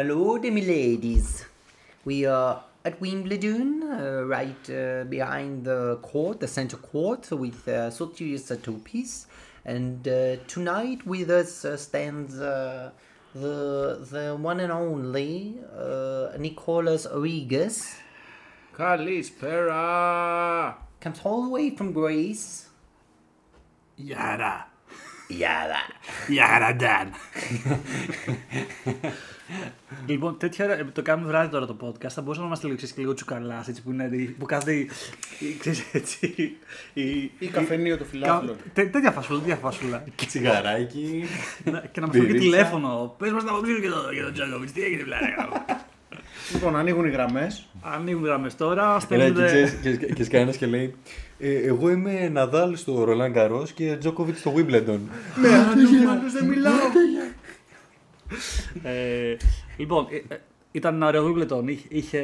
My lord and my ladies, we are at Wimbledon, uh, right uh, behind the court, the centre court, with uh, Sotiris Atopis. And uh, tonight with us uh, stands uh, the the one and only uh, Nicolas Origas. Kalispera! Comes all the way from Greece. Yada. Yada. Yada, Dad. λοιπόν, τέτοια ώρα, το κάνουμε βράδυ τώρα το podcast. Θα μπορούσαμε να είμαστε λίγο, ξέρεις, και λίγο τσουκαλάς, έτσι που, είναι, που κάθεται η, η- ξέρεις, έτσι, η, Ή καφενείο του φιλάθλων. Τέ- τέτοια φασούλα, τέτοια φασούλα. Τσιγαράκι. Να- και να μας φέρει και Μπυρίτσα. τηλέφωνο. Πες μας να αποψίσουμε για τον για τον Τζάκοβιτς, τι έγινε πλάκα. Λοιπόν, ανοίγουν οι γραμμές. Ανοίγουν γραμμές τώρα, Έλα, και, στέλνετε... ξέρεις, και, και, και σκάει ένας και λέει ε, Εγώ είμαι Ναδάλ στο Ρολάν Καρό και Τζόκοβιτς στο Wimbledon. Ναι, άλλος δεν μιλάω. Ε, λοιπόν, ε, ε, ήταν ένα ωραίο Wimbledon, είχε, είχε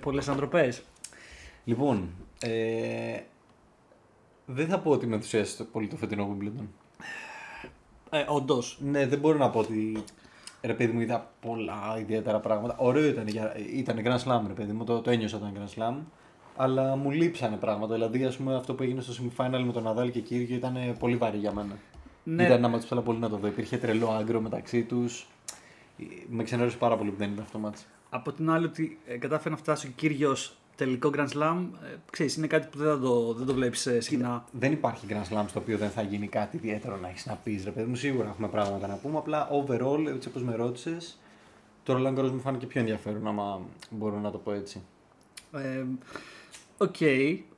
πολλές ανατροπές. λοιπόν, ε, δεν θα πω ότι με ενθουσίασε πολύ το φετινό Wimbledon. Ε, όντως. Ναι, δεν μπορώ να πω ότι ρε παιδί μου είδα πολλά ιδιαίτερα πράγματα. Ωραίο ήταν, για- ήταν Grand Slam, ρε παιδί μου, το, το ένιωσα όταν Grand Slam. Αλλά μου λείψανε πράγματα. Δηλαδή, ας πούμε, αυτό που έγινε στο semifinal με τον Ναδάλ και Κύριο ήταν πολύ βαρύ για μένα. Ναι. Ήταν ένα μάτσο που ήθελα πολύ να το δω. Υπήρχε τρελό άγκρο μεταξύ τους. Με ξενέρωσε πάρα πολύ που δεν ήταν αυτό το μάτσο. Από την άλλη, ότι ε, κατάφερε να φτάσει ο Κύριος τελικό Grand Slam, ε, ξέρεις, είναι κάτι που δεν, θα το, δεν το βλέπεις ε, συχνά. Δεν υπάρχει Grand Slam στο οποίο δεν θα γίνει κάτι ιδιαίτερο να έχεις να πεις. Ρε παιδί μου, σίγουρα έχουμε πράγματα να πούμε. Απλά overall, έτσι όπως με ρώτησες, το Roland Garros μου φάνηκε πιο ενδιαφέρον, άμα μπορώ να το πω έτσι. Ε, Οκ.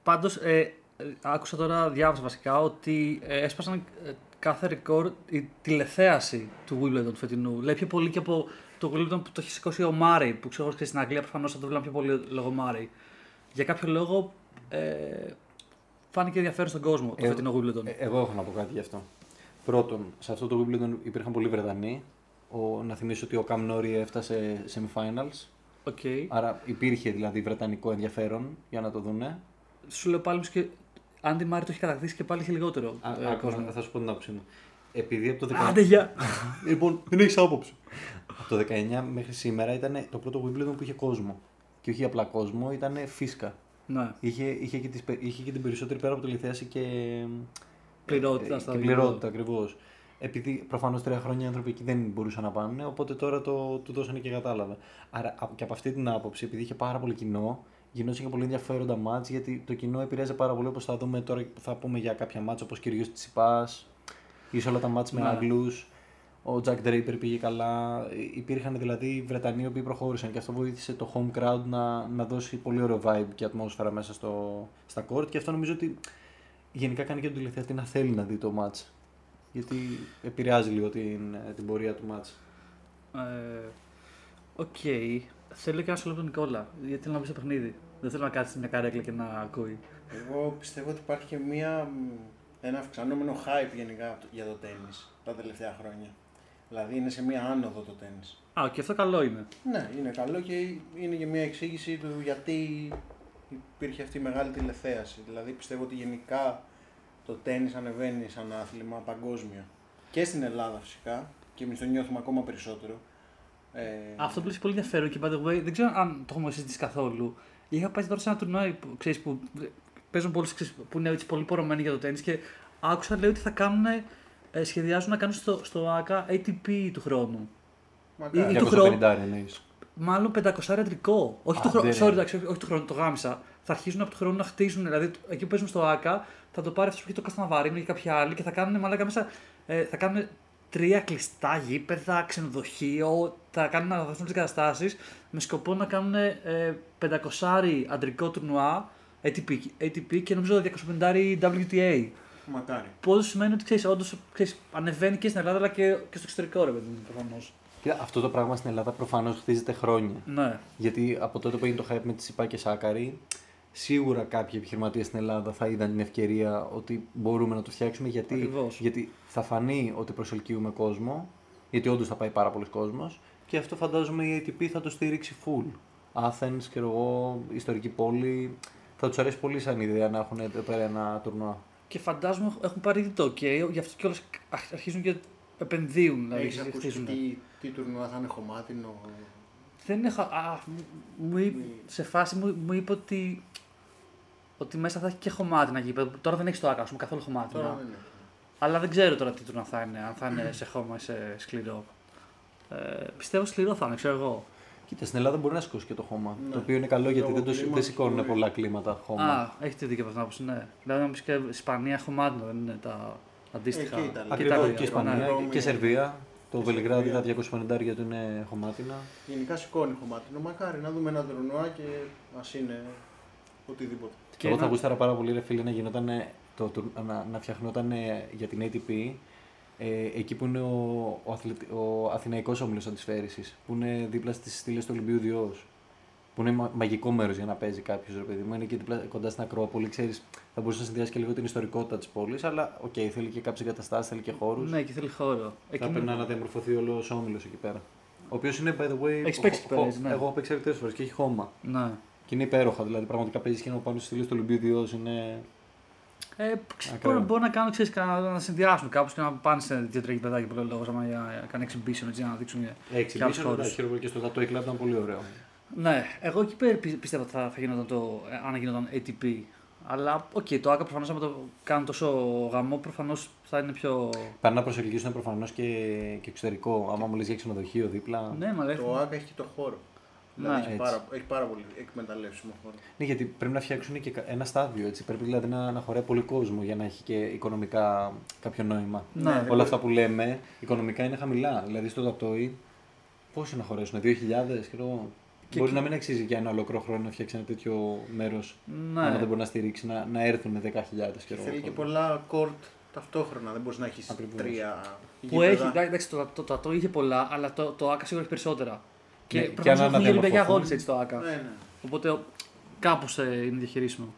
Πάντως, ε, ε, άκουσα τώρα, διάβασα βασικά, ότι ε, έσπασαν ε, κάθε ρεκόρ η τηλεθέαση του Wimbledon του φετινού. Λέει πιο πολύ και από το Wimbledon που το έχει σηκώσει ο Μάρι, που ξέρω ότι στην Αγγλία προφανώς θα το βλέπουν πιο πολύ λόγω Μάρι. Για κάποιο λόγο ε, φάνηκε ενδιαφέρον στον κόσμο το Ε, φετινό Wimbledon. Ε, εγώ έχω να πω κάτι γι' αυτό. Πρώτον, σε αυτό το Wimbledon υπήρχαν πολλοί Βρετανοί. Ο, να θυμίσω ότι ο Καμ Νόρι έφτασε semifinals. OK. Άρα υπήρχε δηλαδή βρετανικό ενδιαφέρον για να το δούνε. Σου λέω πάλι όμως και Άντι Μάρι το έχει κατακτήσει και πάλι είχε λιγότερο Α, ε, α, κόσμο. θα σου πω την άποψή μου. Επειδή από το 19... Άντε για! λοιπόν, δεν έχεις άποψη. από το 19 μέχρι σήμερα ήταν το πρώτο Wimbledon που είχε κόσμο. Και όχι απλά κόσμο, ήταν φίσκα. ναι. Είχε, είχε, και τις, πε- είχε και την περισσότερη πέρα από τηλεθέαση και. Πληρότητα ε, στα Και δύο. πληρότητα ακριβώς. Επειδή προφανώς τρία χρόνια οι άνθρωποι εκεί δεν μπορούσαν να πάνε, οπότε τώρα το, του δώσανε και κατάλαβα. Άρα α- και από αυτή την άποψη, επειδή είχε πάρα πολύ κοινό, γινόταν και πολύ ενδιαφέροντα μάτς γιατί το κοινό επηρέαζε πάρα πολύ όπως θα δούμε τώρα που θα πούμε για κάποια μάτς όπως κυρίως Τσιπά ή σε όλα τα μάτς με Ναι. Αγγλούς. Ο Jack Draper πήγε καλά. Ε, Υπήρχαν δηλαδή Βρετανοί οι οποίοι προχώρησαν και αυτό βοήθησε το home crowd να, να δώσει πολύ ωραίο vibe και ατμόσφαιρα μέσα στο, στα court και αυτό νομίζω ότι γενικά κάνει και τον τηλεθεατή να θέλει να δει το match. Γιατί επηρεάζει λίγο την, την πορεία του match. Ε, Οκ. Θέλω και ένα σχόλιο τον Νικόλα. Γιατί θέλω να μπει στο παιχνίδι. Δεν θέλω να κάτσει σε μια καρέκλα και να ακούει. Εγώ πιστεύω ότι υπάρχει και μία, μ, ένα αυξανόμενο hype γενικά για το τέννις τα τελευταία χρόνια. Δηλαδή είναι σε μία άνοδο το τέννις. Α, και αυτό καλό είναι. Ναι, είναι καλό και είναι και μία εξήγηση του γιατί υπήρχε αυτή η μεγάλη τηλεθέαση. Δηλαδή πιστεύω ότι γενικά το τέννις ανεβαίνει σαν άθλημα παγκόσμια. Και στην Ελλάδα φυσικά και εμείς το νιώθουμε ακόμα περισσότερο. Ε, Αυτό που λες πολύ ενδιαφέρον και by the way, δεν ξέρω αν το έχουμε συζητήσει καθόλου. Είχα πάει τώρα σε ένα τουρνουά που, ξέρεις, που παίζουν πολλοί ξέρεις, που είναι έτσι πολύ πορωμένοι για το τέννις και άκουσα λέει ότι θα κάνουν, ε, σχεδιάζουν να κάνουν στο, στο ΑΚΑ ATP του χρόνου. μακάρι. ή του 250 χρόνου. εννοείς. Μάλλον 500 αντρικό. Όχι του Άντε, χρόνου. ρε. Sorry, εντάξει, όχι του χρόνου, το γάμισα. Θα αρχίσουν από του χρόνου να χτίζουν. Δηλαδή, εκεί που παίζουν στο ΑΚΑ, θα το πάρει αυτός που έχει το Κασταναβάρινο ή κάποιοι άλλοι και θα κάνουν μαλάκα μέσα. Ε, θα κάνουν τρία κλειστά γήπεδα, ξενοδοχείο. Θα κάνουν να δώσουν τις καταστάσεις με σκοπό να κάνουν ε, 500 αντρικό τουρνουά ATP, ATP και νομίζω 250 WTA. Μακάρι. Που όντως σημαίνει ότι ξέρεις, όντως ανεβαίνει και στην Ελλάδα αλλά και, και στο εξωτερικό, ρε παιδί μου, προφανώς. Κοίτα, αυτό το πράγμα στην Ελλάδα προφανώς χτίζεται χρόνια. Ναι. Γιατί από τότε που έγινε το hype με τη Σιπά και Σάκαρη, σίγουρα κάποιοι επιχειρηματίες στην Ελλάδα θα είδαν την ευκαιρία ότι μπορούμε να το φτιάξουμε γιατί, Ακριβώς. γιατί θα φανεί ότι προσελκύουμε κόσμο, γιατί όντως θα πάει πάρα πολλοί κόσμος και αυτό φαντάζομαι η ATP θα το στηρίξει full. Athens, και εγώ, ιστορική πόλη. Θα τους αρέσει πολύ σαν ιδέα να έχουν εδώ πέρα ένα τουρνουά. Και φαντάζομαι έχουν πάρει ήδη το OK, γι' αυτό κιόλας αρχίζουν και επενδύουν. Δηλαδή, Έχεις ακούσει χτίζουν. τι, τι τουρνουά θα είναι χωμάτινο; Δεν έχω. Α, μου, μου είπε- σε φάση μου, μου είπε ότι, ότι μέσα θα έχει και χωμάτινα γήπεδα. Τώρα δεν έχεις το άκα, ας πούμε, καθόλου χωμάτινα. Τώρα δεν είναι. Αλλά δεν ξέρω τώρα τι τουρνά θα είναι, αν θα είναι σε χώμα ή σε σκληρό. Ε, πιστεύω σκληρό θα είναι, ξέρω εγώ. Κοίτα, στην Ελλάδα μπορεί να σηκώσει και το χώμα. Ναι. Το οποίο είναι καλό γιατί Λόγω δεν, το, κλίματος δεν σηκώνουν μπορεί. πολλά κλίματα χώμα. Α, έχετε δίκιο από αυτό που ναι. Δηλαδή, να πεις και Ισπανία χωμάτινα δεν είναι τα αντίστοιχα. Ε, και Ιταλία. Και Ακριβώς Ιταλία, και ναι. Ισπανία Ρώμη, και Σερβία. Το Βελιγράδι τα Σερβία. 250 του είναι χωμάτινα. Γενικά σηκώνει χωμάτινο. Μακάρι να δούμε ένα τουρνουά και ας είναι οτιδήποτε. Και Εγώ θα ένα- γούσταρα πάρα πολύ, ρε φίλε, να γινόταν το, τουρ- να, να φτιαχνόταν για την ATP ε, εκεί που είναι ο, ο, αθλητι, ο Αθηναϊκός Όμιλος Αντισφαίρησης, που είναι δίπλα στις στήλες του Ολυμπίου Διός. Που είναι μα- μαγικό μέρος για να παίζει κάποιος, ρε παιδί μου. Είναι και δίπλα, κοντά στην Ακρόπολη, ξέρεις, θα μπορούσε να συνδυάσει και λίγο την ιστορικότητα της πόλης. Αλλά, οκ, θέλει και κάποιες εγκαταστάσεις, θέλει και χώρους. Ναι, και θέλει χώρο. Θα Εκείνο- πρέπει να αναδιαμορφωθεί όλο ο όμιλο εκεί πέρα. Ο οποίος είναι, by the way. Έχεις ο- παίξει εκεί πέρα, ο- έτσι, ναι. Εγώ έχω παίξει αρκετές φορές και έχει χώμα. Ναι. Και είναι υπέροχα. Δηλαδή, πραγματικά παίζει και ένα πάνω στι στήλε του Ολυμπίου Διός είναι. Ε, ξέρω, Ακραίο. μπορεί, μπορεί να κάνουν ξέρεις, κανένα- να συνδυάσουν κάπως και να πάνε σε δύο-τρία γηπεδάκια που λέω λόγος άμα για, για κάνει exhibition έτσι, να δείξουν. για- Έξι Και άλλους μπίσια, χώρους. χειρότερο και στο Τατόι Club ήταν πολύ ωραίο. Ναι, εγώ εκεί πέρα πι- πιστεύω ότι θα, θα γινόταν το, ε, αν γινόταν ATP. Αλλά οκ, το ΟΑΚΑ προφανώς άμα το κάνουν τόσο γαμό, προφανώς θα είναι πιο. Πάνε να προσελκύσουν προφανώς και, και εξωτερικό. Άμα μου λες για ξενοδοχείο δίπλα. Ναι, μα λέει. Το ΟΑΚΑ έχει και το χώρο. Δηλαδή Ναι, έχει, έτσι. πάρα, έχει πάρα πολύ εκμεταλλεύσιμο χώρο. Ναι, γιατί πρέπει να φτιάξουν και κα- ένα στάδιο. Έτσι. Πρέπει δηλαδή να, να χωράει πολύ κόσμο για να έχει και οικονομικά κάποιο νόημα. Ναι, Όλα εγώ- αυτά που λέμε οικονομικά είναι χαμηλά. Δηλαδή στο Τατόι, πόσοι να χωρέσουν, 2.000 ξέρω εγώ. Και Μπορεί εκεί- να μην αξίζει για ένα ολόκληρο χρόνο να φτιάξει ένα τέτοιο μέρος. Ναι. Αν δεν μπορεί να στηρίξει, να, να έρθουν 10.000 Και ξέρω θέλει εγώ. και πολλά κόρτ ταυτόχρονα. Δεν μπορείς να έχεις Ακριβώς. τρία. Που γήπεδα. έχει, εντάξει, το, το, το, το είχε πολλά, αλλά το, το ΑΚΑ σίγουρα έχει περισσότερα. Και Ναι, ναι, και προφανώς αν έχουν γύρω παιδιά αναδιαμορφωθούν. αγώνε έτσι το ΑΚΑ. Ναι, ναι. Οπότε κάπως ε, είναι διαχειρίσιμο.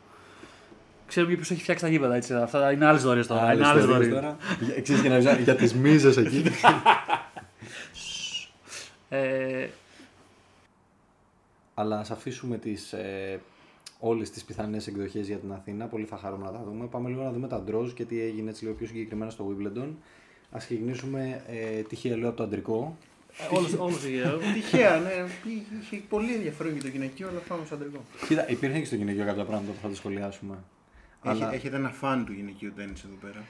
Ξέρουμε ποιος έχει φτιάξει τα γήπεδα έτσι. Αυτά είναι άλλες δωρεές τώρα. Άλλες είναι άλλες ιστορίες δωρεές. τώρα. Για- Ξέρεις και να βγάλει για τις μίζες εκεί. Ε, Αλλά ας αφήσουμε τις, ε, όλες τις πιθανές εκδοχές για την Αθήνα. Πολύ θα χαρούμε να τα δούμε. Πάμε λίγο να δούμε τα ντρόζ και τι έγινε έτσι λίγο πιο συγκεκριμένα στο Wimbledon. Ας ξεκινήσουμε ε, τυχαία λέω από το αντρικό. Όλο γύρω. Τυχαία, ναι. Είχε πολύ ενδιαφέρον για το γυναικείο, αλλά πάμε στο αντρικό. Κοίτα, υπήρχαν και στο γυναικείο κάποια πράγματα που θα τα σχολιάσουμε. Έχει, Αλλά- Έχετε ένα φαν του γυναικείου τέννη εδώ πέρα.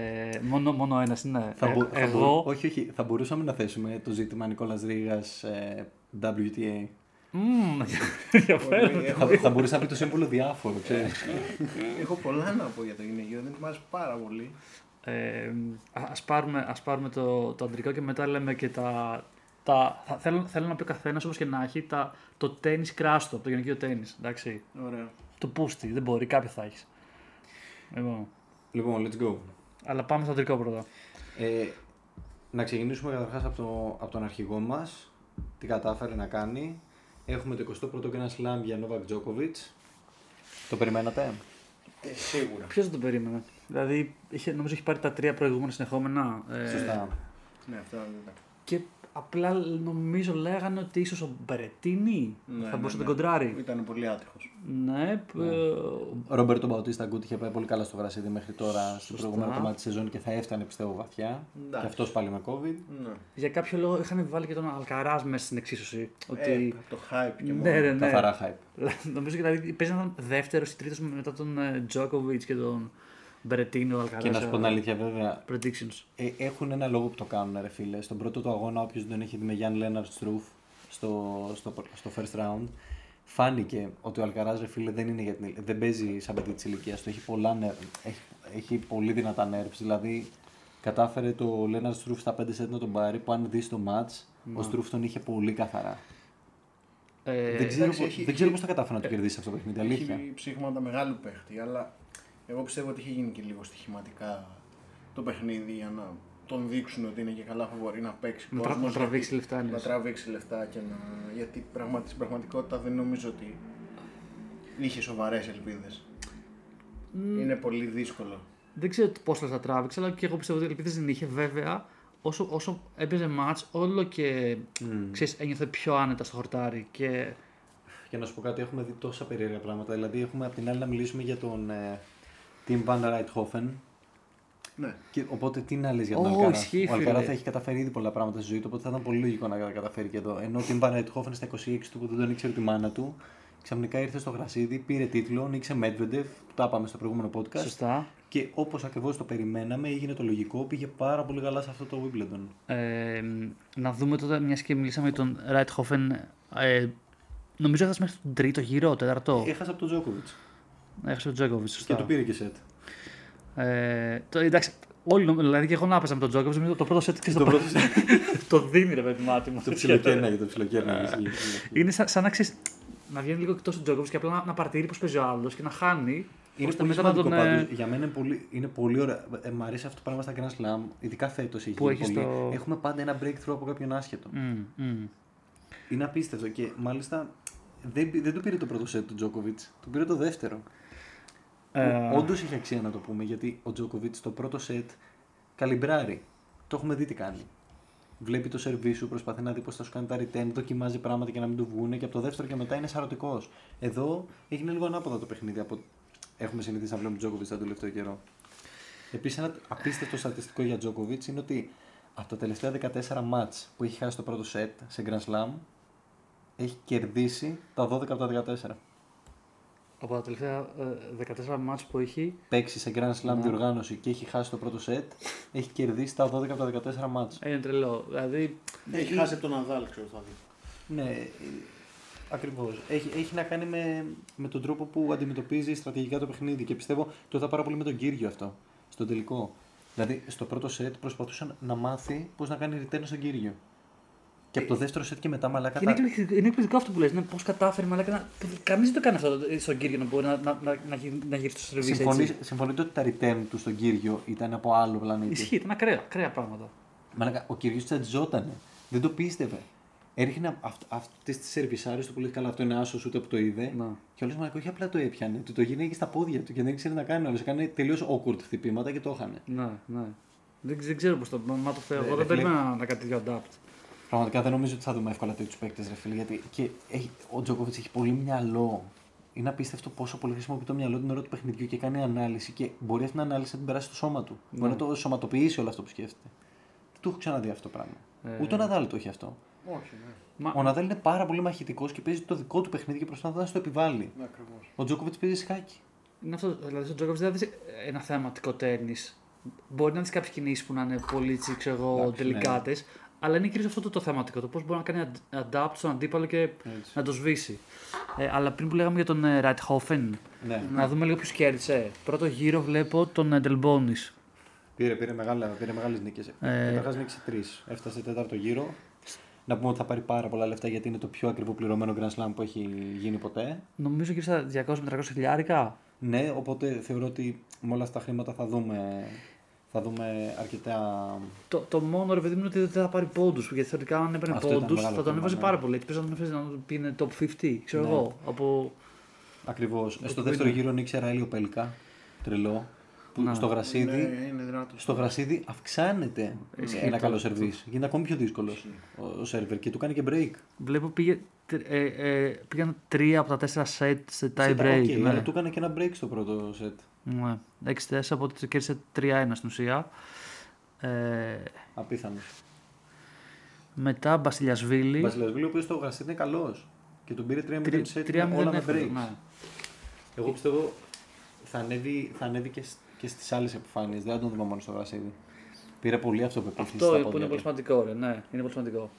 Ε, μόνο, μόνο ένας είναι. Θα Ε, μπο- θα εγώ. μπο- όχι, όχι. Θα μπορούσαμε να θέσουμε το ζήτημα Νικόλας Ρήγας ε, WTA. Μμμ, ενδιαφέρον. Πολύ- θα, θα μπορούσε να πει το σύμβολο διάφορο, ξέρεις. Έχω πολλά να πω για το γυναικείο, δεν μου άρεσε πάρα πολύ. Ε, α- ας πάρουμε, ας πάρουμε το, το αντρικό και μετά λέμε και τα... τα θα, θέλω, θέλω να πει ο καθένας όπως και να έχει τα, το τέννη κράστο, το γυναικείο τέννη. Εντάξει. Ωραία. Το πούστη, δεν μπορεί, κάποιο θα έχεις. Λοιπόν, λοιπόν, let's go. αλλά πάμε στο αντρικό πρώτα. Ε, να ξεκινήσουμε καταρχάς από, το, από τον αρχηγό μας, τι κατάφερε να κάνει. Έχουμε το 21ο Grand Slam για Novak Djokovic. Το περιμένατε; Ε, σίγουρα. Ποιος δεν το περίμενε; Δηλαδή, είχε, νομίζω έχει πάρει τα τρία προηγούμενα συνεχόμενα. ε, Σωστά. Ναι, αυτό δεν ήταν. Και απλά νομίζω λέγανε ότι ίσως ο Μπερετίνη Ναι, θα μπορούσε ναι, να τον ναι. κοντράρει. Ήταν πολύ άτυχος. Ναι, Ναι. ε, Ο Ρόμπερτο Μπαουτίστα Γκούτ είχε πάει πολύ καλά στο γρασίδι μέχρι τώρα στο Σωστά. προηγούμενο κομμάτι της σεζόν και θα έφτανε πιστεύω βαθιά. Εντάξει. Και αυτός πάλι με COVID. Ναι. για κάποιο λόγο είχαν βάλει και τον Αλκαράς μέσα στην εξίσωση. Ότι... Ε, το hype και μόνο. ναι, ναι, ναι. Καθαρά hype. Νομίζω και δηλαδή παίζει να ήταν δεύτερο ή τρίτος μετά τον Τζόκοβιτ και τον Μπερετίνο Αλκαρά. Και να σου πω την αλήθεια, βέβαια, Predictions. ε, έχουν ένα λόγο που το κάνουν, ρε φίλε. Στον πρώτο του αγώνα, όποιος δεν έχει δει με Γιάννη Λέναρτ Στρούφ στο, στο, στο first round, φάνηκε ότι ο Αλκαράζ, ρε φίλε, δεν, είναι για την, δεν παίζει σαν παιδί της ηλικίας του. Έχει, πολλά, nerve- έχει, έχει πολύ δυνατά nerves. Δηλαδή, κατάφερε το Λέναρτ Στρούφ στα 5 set να τον πάρει, που αν δεις το match, ο Στρούφ τον είχε πολύ καθαρά. Ε, δεν ξέρω, εντάξει, πώς- έχει- δεν ξέρω έχει- πώς θα κατάφερε να το κερδίσει αυτό το παιχνίδι. Αλήθεια. Έχει ψήγματα μεγάλου παίχτη, αλλά εγώ πιστεύω ότι είχε γίνει και λίγο στοιχηματικά το παιχνίδι για να τον δείξουν ότι είναι και καλά φοβορή να παίξει. Να τρα- κόσμος, να τραβήξει γιατί- λεφτά, Να λες. τραβήξει λεφτά και να. Γιατί πραγμα... στην πραγματικότητα δεν νομίζω ότι είχε σοβαρές ελπίδες. Είναι πολύ δύσκολο. Δεν ξέρω πόσο θα τράβηξε, αλλά και εγώ πιστεύω ότι ελπίδες δεν είχε. Βέβαια, όσο, όσο έπαιζε match, όλο και ξέρεις, ένιωθε πιο άνετα στο χορτάρι. Και Και να σου πω κάτι, έχουμε δει τόσα περίεργα πράγματα. Δηλαδή, έχουμε απ' την άλλη να μιλήσουμε για τον ε, Tim Van Rijthofen, Ναι. Και, οπότε τι να λες για Ω, τον Αλκαράθ. ισχύει, Ο Αλκαράθ φίλε. έχει καταφέρει ήδη πολλά πράγματα στη ζωή του, οπότε θα ήταν πολύ λογικό να τα καταφέρει και εδώ. Ενώ ο Τιμ Βανετχόφεν στα 26 του που δεν τον ήξερε τη μάνα του, ξαφνικά ήρθε στο γρασίδι, πήρε τίτλο, νίκησε Medvedev, που τα είπαμε στο προηγούμενο podcast. Σωστά. Και όπως ακριβώς το περιμέναμε, έγινε το λογικό, πήγε πάρα πολύ καλά σε αυτό το Wimbledon. Ε, να δούμε τότε, μιας και μιλήσαμε για τον Ράιτχοφεν. Ε, νομίζω έφτασε μέχρι τον τρίτο γύρο, τέταρτο. Έχασε από τον Τζόκοβιτ. Έχασε τον Τζόκοβιτ, Και σωστά. του πήρε και σετ. Ε, το, εντάξει, όλοι, νομ- δηλαδή και εγώ να έπαιζα με τον Τζόκοβιτ, νομίζω το πρώτο σετ και στο Το πρώτο. πρώτο το δίνει ρε παιδί μάτι μου. Το ψιλοκέρναγε, το ψιλοκέρναγε. Είναι σαν, σαν να ξέρεις, να βγαίνει λίγο εκτός του Τζόκοβιτ και απλά να, να παρτύρει πώς παίζει ο άλλος και να χάνει. Είναι ώστε πολύ μετά να σημαντικό τον, ε, πάντως. Για μένα είναι πολύ, είναι πολύ ωραίο. Ε, μ' αρέσει αυτό το πράγμα στα Grand Slam, ειδικά φέτος έχει Που γίνει έχεις πολύ. το- Έχουμε πάντα ένα breakthrough από κάποιον άσχετο. μμ, μμ. Είναι απίστευτο και μάλιστα δεν, δεν του πήρε το πρώτο σετ του Τζόκοβιτ, του πήρε το δεύτερο. Ε, Όντως είχε αξία να το πούμε γιατί ο Τζόκοβιτ το πρώτο σετ καλυμπράρει. Το έχουμε δει τι κάνει. Βλέπει το σερβί σου, προσπαθεί να δει πώς θα σου κάνει τα return, δοκιμάζει πράγματα και να μην του βγούνε και από το δεύτερο και μετά είναι σαρωτικός. Εδώ έγινε λίγο ανάποδα το παιχνίδι από έχουμε συνηθίσει να βλέπουμε Τζόκοβιτ τον τελευταίο καιρό. Επίσης, ένα απίστευτο στατιστικό για Τζόκοβιτ είναι ότι από τα τελευταία 14 μάτς που έχει χάσει το πρώτο σετ σε Grand Slam έχει κερδίσει τα 12 από τα 14. Από τα τελευταία ε, 14 μάτς που έχει, παίξει σε Grand Slam Ναι. διοργάνωση και έχει χάσει το πρώτο σετ, έχει κερδίσει τα 12 από τα 14 μάτς. ε, είναι τρελό. Δηλαδή, Έχει χάσει από τον Ναδάλ, ξέρω θα δει. Ναι, ε, ακριβώς. Έχει, έχει να κάνει με, με τον τρόπο που αντιμετωπίζει στρατηγικά το παιχνίδι και πιστεύω το θα πάρα πολύ με τον Κύριο αυτό, στο τελικό. Δηλαδή, στο πρώτο σετ προσπαθούσε να μάθει πώς να κάνει return στον Κύριο. Και από το δεύτερο σετ και μετά μαλάκα και είναι, τα... εκπληκτικό, είναι εκπληκτικό αυτό που λες, ναι, πώς κατάφερε μαλάκα να... Κανείς δεν το κάνει αυτό στον Κύριο να μπορεί να, να, να, να, γυρ- να γυρίσει στο σερβίς Συμφωνεί, έτσι. συμφωνείτε ότι τα return του στον Κύριο ήταν από άλλο πλανήτη; Ισχύει, ήταν ακραία, ακραία πράγματα. Μαλάκα, ο Κύριος τσατζότανε. Δεν το πίστευε. Έριχνε αυτές τις σερβισάρες του που λέει καλά, αυτό είναι άσος ούτε που το είδε. Να. Και όλος μαλάκα, όχι απλά το έπιανε, του το γίνηκε στα πόδια του και δεν ήξερε να κάνει όλο. Έκανε τελείως awkward χτυπήματα και το είχανε. Ναι, ναι. Δεν, δεν ξέρω πώς το. Μα το θέλω. Ε, Εγώ ρε δεν φίλε. περίμενα να κάνει τέτοιο adapt. Πραγματικά δεν νομίζω ότι θα δούμε εύκολα τέτοιους παίκτες, ρε φίλε. Γιατί και έχει, ο Τζόκοβιτ έχει πολύ μυαλό. Είναι απίστευτο πόσο πολύ χρησιμοποιεί το μυαλό την ώρα του παιχνιδιού και κάνει ανάλυση και μπορεί αυτή την ανάλυση να την περάσει στο σώμα του. Ναι. Μπορεί να το σωματοποιήσει όλο αυτό που σκέφτεται. Δεν το έχω ξαναδεί αυτό το πράγμα. Ε. Ούτε ο Ναδάλ το έχει αυτό. Όχι, ναι. Μα, Ο Ναδάλ είναι πάρα πολύ μαχητικός και παίζει το δικό του παιχνίδι και προσπαθεί να στο επιβάλλει. Ναι, ακριβώς. Ο Τζόκοβιτ παίζει σκάκι. είναι αυτό. Δηλαδή, στον Τζόκοβιτ δεν δεις ένα θεαματικό τέννη. Μπορεί να δεις κάποιες κινήσεις που να είναι πολύ τσι, ξέρω εγώ, Εντάξει, ναι. τελικάτες. Αλλά είναι κυρίως αυτό το, το θεαματικό. Το πώς μπορεί να κάνει ad- adapt στον αντίπαλο και Έτσι. να το σβήσει. Ε, αλλά πριν που λέγαμε για τον ε, Ράιτχόφεν, Ναι. να δούμε λίγο ποιος κέρδισε. Πρώτο γύρο βλέπω τον ε, Ντελμπόνης. Πήρε, πήρε, μεγάλα, πήρε μεγάλες νίκες. Ε. Καταρχάς νίκησε τρεις. Έφτασε τέταρτο γύρο. Να πούμε ότι θα πάρει πάρα πολλά λεφτά γιατί είναι το πιο ακριβό πληρωμένο Grand Slam που έχει γίνει ποτέ. Νομίζω και στα 200 με 300 χιλιάρικα. Ναι, οπότε θεωρώ ότι με όλα αυτά τα χρήματα θα δούμε, θα δούμε αρκετά... Το, το μόνο ρε παιδί μου είναι ότι δεν θα πάρει πόντους. Γιατί θεωρητικά αν έπαιρνε Αυτό ήταν πόντους μεγάλο θα τον θέμα, έβαζε ναι. πάρα πολύ. Έτσι πες να τον έφερε να τον πήγαινε top 50, ξέρω Ναι. εγώ. Από... Ακριβώς. Στο που δεύτερο είναι. γύρο νίξε Ραήλιο Πέλκα, τρελό, που Να. στο γρασίδι, Ναι, είναι δυνατό. στο γρασίδι αυξάνεται Ισχύει ένα το- καλό σερβίς. Γίνεται ακόμη πιο δύσκολος ο, ο σερβερ και του κάνει και break. Βλέπω πήγε, ε, ε, πήγαν τρία από τα τέσσερα set σε tie Σε- break. OK, ναι. αλλά του έκανε και ένα break στο πρώτο set. Ναι. 6-4 από ότι κέρδισε 3-1 στην ουσία. Ε, Απίθανος. μετά Μπασιλιασβίλη. Βασιλιασβίλη, ο οποίος στο γρασίδι είναι καλός. Και τον πήρε 3-0 Τρι- set 3-0 με όλα με εύκολο, breaks. ναι. Εγώ πιστεύω θα ανέβει, θα ανέβει και, σ- και στις άλλες επιφάνειες. Δεν θα τον δούμε μόνο στο γρασίδι. Πήρε πολύ αυτοπεποίθηση Αυτό στα που πόδια είναι του. πολύ σημαντικό, ρε. Ναι, είναι πολύ σημαντικό.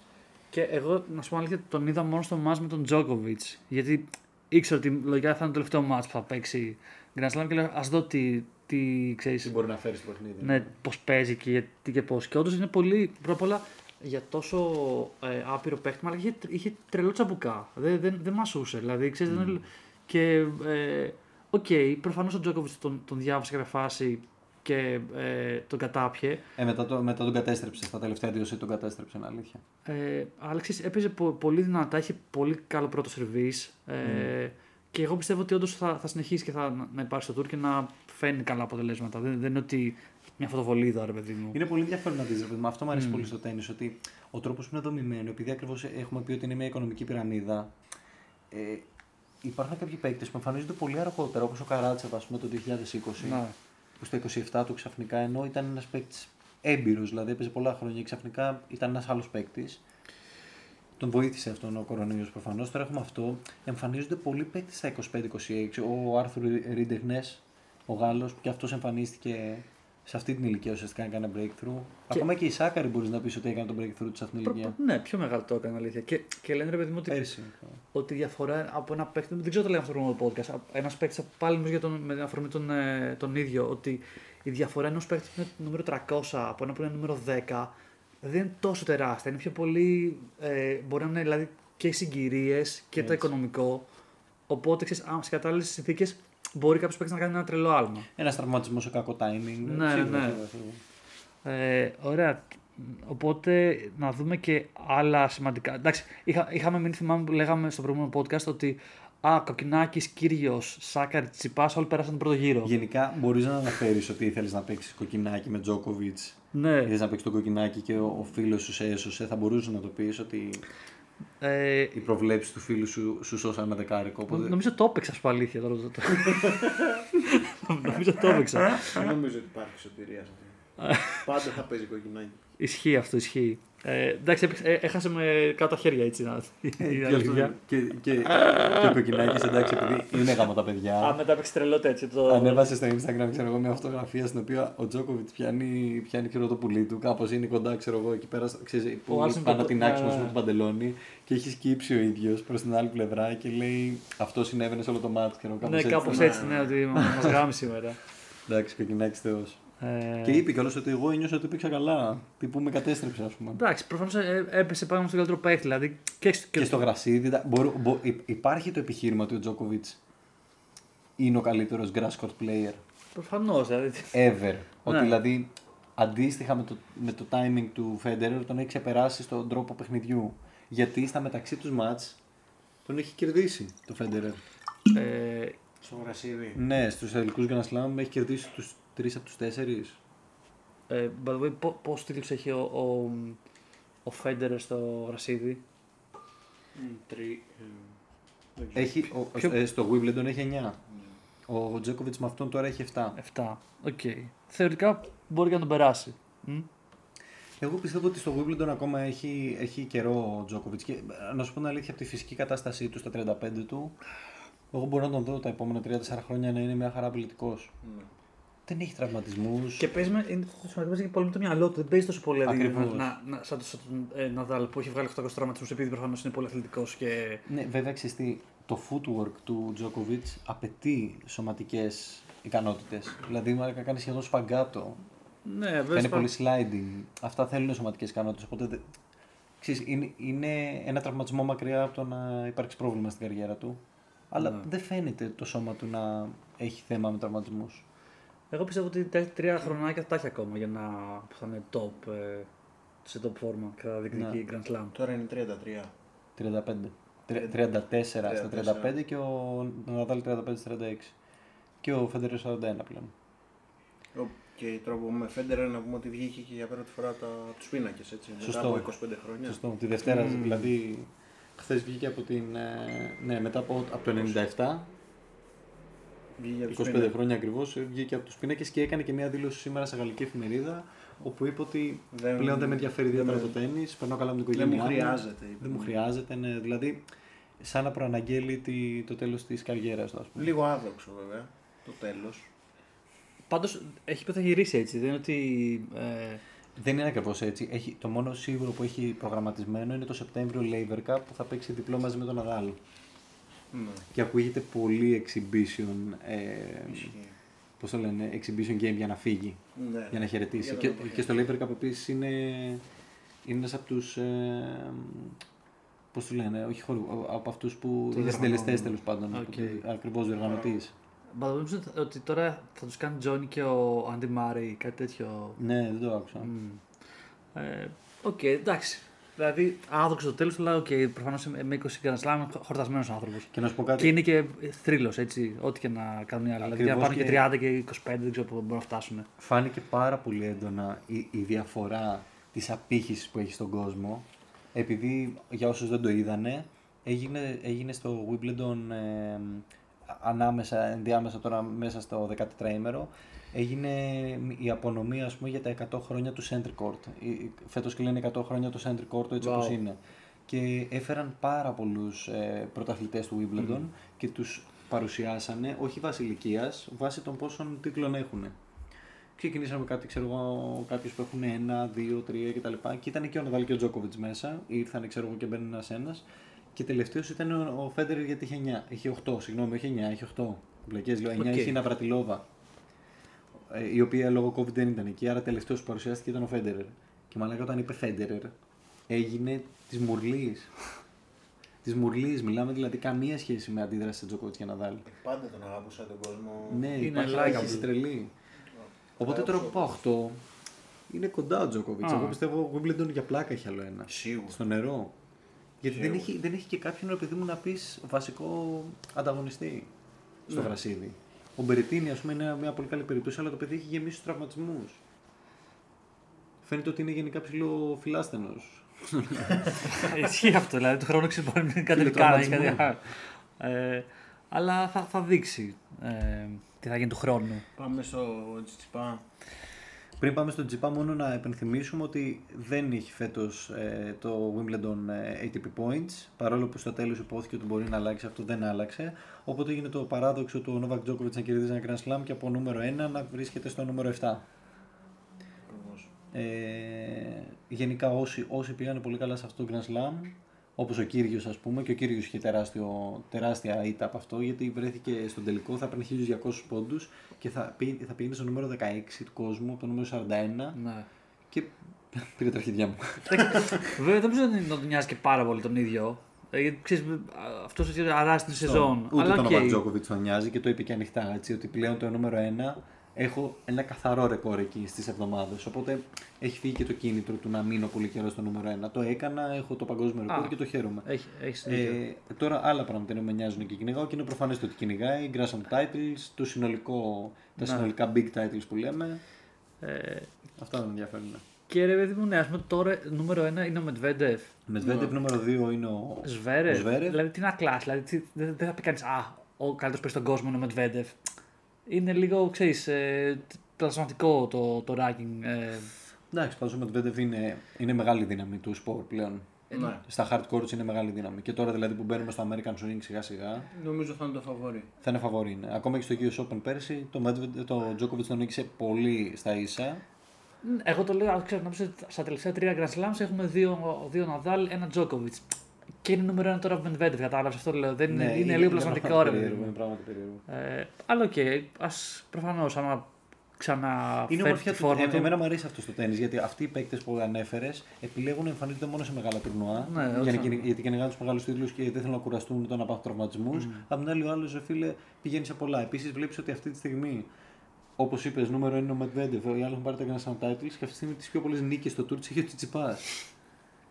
Και εγώ, να σου πω αλήθεια, τον είδα μόνο στο match με τον Τζόκοβιτ. Γιατί ήξερα ότι λογικά θα είναι το τελευταίο match που θα παίξει Grand Slam και λέω ας δω τι, τι ξέρεις, Τι μπορεί να φέρεις στο παιχνίδι. ναι, πώς παίζει και γιατί και πώς. Και όντως είναι πολύ. Πρώτα απ' όλα για τόσο ε, άπειρο παίχτη, αλλά είχε, είχε τρελό τσαμπουκά. Δεν, δεν, δεν μασούσε. Δηλαδή, ξέρεις, δεν, και. Ε, Οκ, προφανώς ο Τζόκοβιτς τον, τον διάβασε κάποια φάση και ε, τον κατάπιε. Ε, μετά, το, μετά τον κατέστρεψε. Στα τελευταία δύο set τον κατέστρεψε, είναι αλήθεια. Ε, αλλά ξέρεις, έπαιζε πο- πολύ δυνατά, είχε πολύ καλό πρώτο σερβίς. Ε, Και εγώ πιστεύω ότι όντως θα, θα συνεχίσει και θα να- να υπάρχει στο tour και να φέρνει καλά αποτελέσματα. Δεν, δεν είναι ότι μια φωτοβολίδα, ρε παιδί μου. Είναι πολύ ενδιαφέρον να δεις. Αυτό μου αρέσει πολύ στο τένις. Ότι ο τρόπος που είναι δομημένο, επειδή ακριβώς έχουμε πει ότι είναι μια οικονομική πυραμίδα, ε, υπάρχουν κάποιοι παίκτες που εμφανίζονται πολύ αργότερα, όπως ο Καράτσεβα, ας πούμε, το 2020. Ναι. που στο 27 του ξαφνικά ενώ ήταν ένας παίκτης έμπειρος, δηλαδή έπαιζε πολλά χρόνια και ξαφνικά ήταν ένας άλλος παίκτης. Τον βοήθησε αυτόν ο κορονοϊός προφανώς. Τώρα έχουμε αυτό. Εμφανίζονται πολλοί παίκτες στα 25-26. Ο Άρθουρ Ρίντεγνε, ο Γάλλος, που και αυτός εμφανίστηκε σε αυτή την ηλικία ουσιαστικά έκανε breakthrough. Ακόμα και η Σάκαρη μπορείς να πεις ότι έκανε το breakthrough του σε αυτήν την ηλικία. Ναι, πιο μεγάλο το έκανε αλήθεια. Και, και λένε ρε παιδί μου ότι, Πέρσι. ότι η διαφορά από ένα παίκτη. Δεν ξέρω το λέγαμε αυτό το podcast. Ένας παίκτης πάλι νομίζω για τον, με την αφορμή τον, ε, τον ίδιο. Ότι η διαφορά ενός παίκτη που είναι νούμερο 300 από ένα που είναι νούμερο 10 δεν είναι τόσο τεράστια. Είναι πιο πολύ. Ε, μπορεί να είναι δηλαδή και οι συγκυρίες και το Έτσι. οικονομικό. Οπότε ξέρεις, σε κατάλληλες συνθήκες μπορεί κάποιος παίκτης να κάνει ένα τρελό άλμα. Ένας τραυματισμός σε κακό timing. Ναι, Σίγουρα, ναι. σίγουρα, σίγουρα. Ε, ωραία. Οπότε να δούμε και άλλα σημαντικά. Εντάξει, είχα, είχαμε μείνει, θυμάμαι που λέγαμε στο προηγούμενο podcast ότι Α, Κοκκινάκη, Κύριος, Σάκαρη, Τσιπάς, όλοι πέρασαν τον πρώτο γύρο. Γενικά μπορείς να αναφέρεις ότι ήθελε να παίξεις κοκκινάκι με Τζόκοβιτς. Ναι. Ήθελε να παίξεις το κοκκινάκι και ο, ο φίλος σου σε έσωσε. Θα μπορούσες να το πεις ότι Ε, οι προβλέψεις του φίλου σου σου σώσαν ένα δεκάρικο. Οπότε... νομίζω το έπαιξα σου αλήθεια τώρα. το- το- νομίζω το έπαιξα. Δεν νομίζω ότι υπάρχει σωτηρία σε αυτό. Πάντα θα παίζει κοκκινάκι. ισχύει αυτό, ισχύει. Ε, εντάξει, έπαιξε- ε, έχασε με κάτω τα χέρια έτσι. Να, η και, αλήθεια. και, και, και ο κοκκινάκι εντάξει, επειδή είναι γάμο τα παιδιά. Α, μετά έπαιξε τρελό έτσι. Το... Ανέβασε στο Instagram ξέρω εγώ, μια φωτογραφία στην οποία ο Τζόκοβιτς πιάνει, πιάνει ξέρω, το πουλί του. Κάπως είναι κοντά, ξέρω εγώ, εκεί πέρα. Ξέρεις, που Ο άλλος είναι πάνω το- από την άξονα ναι. με το παντελόνι και έχει σκύψει ο ίδιος προς την άλλη πλευρά και λέει Αυτό συνέβαινε σε όλο το μάτι. Ναι, κάπως έτσι, ναι, ότι μας γάμει σήμερα. Εντάξει, κοκκινάκι Θεός. Ε, Και είπε κιόλας ότι εγώ νιώσα ότι πήγα καλά. Τι που με κατέστρεψε, ας πούμε. Εντάξει, προφανώς έπεσε πάνω στον καλύτερο παίχτη. Δηλαδή και, στο- Και στο γρασίδι, δα- μπορώ- μπο- υ- υπάρχει το επιχείρημα ότι ο Τζόκοβιτς είναι ο καλύτερος grass court player; Προφανώς. Δηλαδή, ever. Ότι Ναι. δηλαδή αντίστοιχα με το, με το timing του Federer τον έχει ξεπεράσει στον τρόπο παιχνιδιού. Γιατί στα μεταξύ τους μάτς τον έχει κερδίσει το Federer. ε, Στο γρασίδι. Ναι, στους τελικούς Grand Slam έχει κερδίσει τους τρεις από τους τέσσερις; ε, by the way, πο- πόσους τίτλους έχει ο, ο, ο Federer στο γρασίδι. Μμ, Τρι. ε, δεν ξέρω. Έχει, ο, Ποιο- ε, στο Wimbledon έχει 9. Ο Τζόκοβιτς με αυτόν τώρα έχει 7. 7. Οκ. Θεωρητικά μπορεί και να τον περάσει. Μμ. Εγώ πιστεύω ότι στο Wimbledon ακόμα έχει, έχει καιρό ο Τζόκοβιτς και ε, να σου πω την αλήθεια από τη φυσική κατάστασή του στα 35 του εγώ μπορώ να τον δω τα επόμενα 3-4 χρόνια να είναι μια χαρά αθλητικός. Ναι. Δεν έχει τραυματισμούς. Και παίζεις με, είναι σημαντικό παίζει και πολύ με το μυαλό του. Δεν παίζεις τόσο πολύ. δηλαδή, Ακριβώς. να, να, σαν, το- σαν τον ε, Ναδάλ που έχει βγάλει 800 τραυματισμούς επειδή προφανώς είναι πολύ αθλητικός και. Ναι, βέβαια ξέρεις τι, το footwork του Τζόκοβιτς απαιτεί σωματικές ικανότητες. Δηλαδή, μάλακα κάνει σχεδόν σπαγκάτο. Ναι, βέβαια. Κάνει σπα- πολύ sliding. Αυτά θέλουν σωματικές ικανότητες. Οπότε, δε- ξέρεις, είναι, είναι ένα τραυματισμό μακριά από το να υπάρξει πρόβλημα στην καριέρα του. Αλλά Ναι. δεν φαίνεται το σώμα του να έχει θέμα με τραυματισμούς. Εγώ πιστεύω ότι τα τρία χρονάκια θα τα έχει ακόμα για να που θα είναι top, ε, σε top φόρμα και θα διεκδικεί Ναι. Grand Slam. Τώρα είναι 33. 35. Τρε- 34 στα 35 και ο Ναδάλ 35 στα 36. Και ο Φέντερ 41 πλέον. Ο- Και τώρα που με Φέντερ να πούμε ότι βγήκε και για πρώτη φορά τα, τους πίνακες, έτσι, Σωστό. μετά από 25 χρόνια. Σωστό. Τη Δευτέρα, δηλαδή, χθες βγήκε από την. ε, Ναι, μετά από, από το 97, Βγήκε για τους 25 πίνακες. χρόνια ακριβώς, βγήκε από τους πίνακες και έκανε και μια δήλωση σήμερα σε γαλλική εφημερίδα. Όπου είπε ότι Δεν- πλέον δεν με ενδιαφέρει ιδιαίτερα δεν το με- τέννη, περνάω καλά με την Δεν οικογένειά μου μου. χρειάζεται. είπε. Δεν μου χρειάζεται, ναι. Δηλαδή, σαν να προαναγγέλει τη, το τέλος της καριέρας του, ας πούμε. Λίγο άδοξο βέβαια, το τέλος. Πάντως έχει πει ότι θα γυρίσει έτσι. Δεν είναι ότι. Ε, Δεν είναι ακριβώς έτσι. Έχει, το μόνο σίγουρο που έχει προγραμματισμένο είναι το Σεπτέμβριο Laver Cup που θα παίξει διπλό μαζί με τον Ναδάλ. Ναι. Και ακούγεται πολύ exhibition. Ε, Ισχύει. Πώς το λένε, exhibition game για να φύγει, Ναι. για να χαιρετήσει. Για να Και, το αποχαιρετήσει. και στο Laver Cup επίσης είναι, είναι ένας από τους. Ε, Πώς του λένε, όχι χωρί, από αυτούς που. Το είναι συντελεστές διοργανώνουν. τέλος πάντων. Οκ. Ακριβώς διοργανωτής. Μπα, νομίζω ότι τώρα θα τους κάνει Τζόνι και ο Άντι Μάρι, κάτι τέτοιο. Ναι, δεν το άκουσα. Μμ. Ε, Οκ, εντάξει. Δηλαδή, άδοξο το τέλος, αλλά οκ, προφανώς με 20 Grand Slam χορτασμένος άνθρωπος. Και να σου πω κάτι. Και είναι και θρύλος, έτσι. Ό,τι και να κάνουν οι άλλοι. Δηλαδή, να Ακριβώς πάνε και και- 30 και 25, δεν ξέρω πού μπορούν να φτάσουν. φάνηκε πάρα πολύ έντονα η, η διαφορά της απήχησης που έχει στον κόσμο επειδή για όσους δεν το είδανε έγινε, έγινε στο Wimbledon ε, ανάμεσα, ενδιάμεσα τώρα μέσα στο 14ήμερο έγινε η απονομή ας πούμε, για τα 100 χρόνια του Central Court. Η- Φέτος κλείνει 100 χρόνια το Central Court έτσι Wow. όπως είναι. Και έφεραν πάρα πολλούς ε, πρωταθλητές του Wimbledon και τους παρουσιάσανε όχι βάσει ηλικίας, βάσει των πόσων τίτλων έχουν. Ξεκινήσαμε κάτι, ξέρω εγώ, κάποιους που έχουν ένα, δύο, τρία κτλ. Και ήταν και ο Ναδάλ και ο Τζόκοβιτς μέσα. Ήρθαν, ξέρω εγώ, και μπαίνει ένας ένας. Και τελευταίος ήταν ο, ο Φέντερερ γιατί είχε 9. Είχε 8, συγγνώμη, όχι 9, είχε 8. Μπλεκές, λέω, 9 Οκ. είχε η Ναυρατιλόβα. Ε, η οποία λόγω COVID δεν ήταν εκεί, άρα τελευταίος που παρουσιάστηκε ήταν ο Φέντερερ. Και μαλάκα όταν είπε Φέντερερ, έγινε της μουρλής. της μουρλής, μιλάμε δηλαδή καμία σχέση με αντίδραση σε Τζόκοβιτ και Ναδάλ. Πάντα τον αγαπούσα τον κόσμο. Ναι, Είναι υπάρχει likeable. άγχηση τρελή. Οπότε τώρα που πάω 8, είναι κοντά ο Τζόκοβιτ. Α. Εγώ πιστεύω ο Wimbledon για πλάκα έχει άλλο ένα. Σίγουρα. Στο νερό. Γιατί δεν Σίγουρα. έχει, δεν έχει και κάποιον, ρε παιδί μου, να πεις βασικό ανταγωνιστή στο Ναι. γρασίδι. Ο Μπερετίνη, ας πούμε, είναι μια πολύ καλή περίπτωση, αλλά το παιδί έχει γεμίσει τους τραυματισμούς. Φαίνεται ότι είναι γενικά ψηλοφιλάστενο. Ισχύει αυτό, δηλαδή του χρόνου ξέρει μπορεί να είναι κάτι Φιλοτραυματισμό. να έχει κάτι άλλο. ε, Αλλά θα, θα δείξει ε, τι θα γίνει του χρόνου. Πάμε στο Τσιτσιπά. Πριν πάμε στο Τζιπά, μόνο να επενθυμίσουμε ότι δεν έχει φέτος ε, το Wimbledon ε, ATP Points. Παρόλο που στο τέλος υπόθηκε ότι μπορεί να αλλάξει, αυτό δεν άλλαξε. Οπότε έγινε το παράδοξο του Novak Djokovic να κερδίζει ένα Grand Slam και από νούμερο 1 να βρίσκεται στο νούμερο 7. Ακριβώς. Ε, γενικά όσοι, όσοι πήγαν πολύ καλά σε αυτό το Grand Slam, όπως ο Κύριος ας πούμε, και ο Κύριος είχε τεράστιο, τεράστια ήττα από αυτό, γιατί βρέθηκε στον τελικό, θα παίρνει 1200 πόντους και θα, πήγε- θα πήγαινε στο νούμερο 16 του κόσμου, από το νούμερο 41 Ναι. και πήρε τα αρχιδιά μου. Βέβαια δεν νομίζω να τον νοιάζει και πάρα πολύ τον ίδιο. Ε, γιατί ξέρεις, αυτός αράζει την σεζόν. Ούτε αλλά τον OK. Novak Djokovic τον νοιάζει και το είπε και ανοιχτά, έτσι, ότι πλέον το νούμερο 1 έχω ένα καθαρό ρεκόρ εκεί στις εβδομάδες, οπότε έχει φύγει και το κίνητρο του να μείνω πολύ καιρό στο νούμερο 1. Το έκανα, έχω το παγκόσμιο ρεκόρ Α. και το χαίρομαι. Έχει, έχεις δίκιο. Ε, τώρα άλλα πράγματα είναι που με νοιάζουν και κυνηγάω και είναι προφανές το ότι κυνηγάει, Grand Slam titles, το συνολικό, τα Ναι. συνολικά big titles που λέμε. Ε, Αυτά δεν με ενδιαφέρουν. και ρε παιδί μου, ναι, ας πούμε τώρα νούμερο 1 είναι ο Μετβέντεφ. Με Σβέντεφ νούμερο 2 είναι ο Σβέρε. ο Zverev. Δηλαδή τι να κλάσει, δηλαδή τι- δεν, δεν θα πει κανείς Α, ο καλύτερος παίκτης στον κόσμο είναι ο Μετβέντεφ. Είναι λίγο, ξέρεις, ε, πλασματικό το, το ranking. Ε, Εντάξει, πάντως ο Μετβέντεφ είναι, είναι μεγάλη δύναμη του σπορ πλέον. Ναι. Στα hard courts είναι μεγάλη δύναμη. Και τώρα δηλαδή που μπαίνουμε στο American Swing σιγά σιγά Νομίζω θα είναι το φαβορή. θα είναι φαβορή. ναι. Ακόμα και στο US Open πέρσι το, Medvedev, το Djokovic τον νίκησε πολύ στα ίσα. εγώ το λέω, ξέρω, νομίζω ότι στα τελευταία τρία Grand Slams έχουμε δύο, δύο Ναδάλ, ένα Τζόκοβιτ. Και είναι νούμερο ένα τώρα ο Μεντβέντεφ, κατάλαβε αυτό λέω. Δεν είναι, Ναι, είναι, λίγο πράγματι πλασματικό ρε παιδί περίεργο, μου. Είναι πράγματι περίεργο. Ε, αλλά οκ, ας προφανώς άμα ξανά Είναι φέρει ομορφιά τη του. φόρμα Ε, του. εμένα μου αρέσει αυτός στο τένις γιατί αυτοί οι παίκτες που ανέφερες επιλέγουν να εμφανίζονται μόνο σε μεγάλα τουρνουά. Ναι, για όχι. να, κυνη- γιατί κυνηγάνε τους μεγάλους τίτλους και δεν θέλουν να κουραστούν το να πάθουν τραυματισμούς. Mm. Απ' την άλλη, ο άλλος φίλε πηγαίνει σε πολλά. Επίσης, βλέπεις ότι αυτή τη στιγμή, όπως είπες, νούμερο 1 είναι ο Μετβέντεφ, οι άλλοι έχουν πάρει τα Grand Slam titles και αυτή τη στιγμή τις πιο πολλές νίκες στο tour τις έχει ο Τσιτσιπά.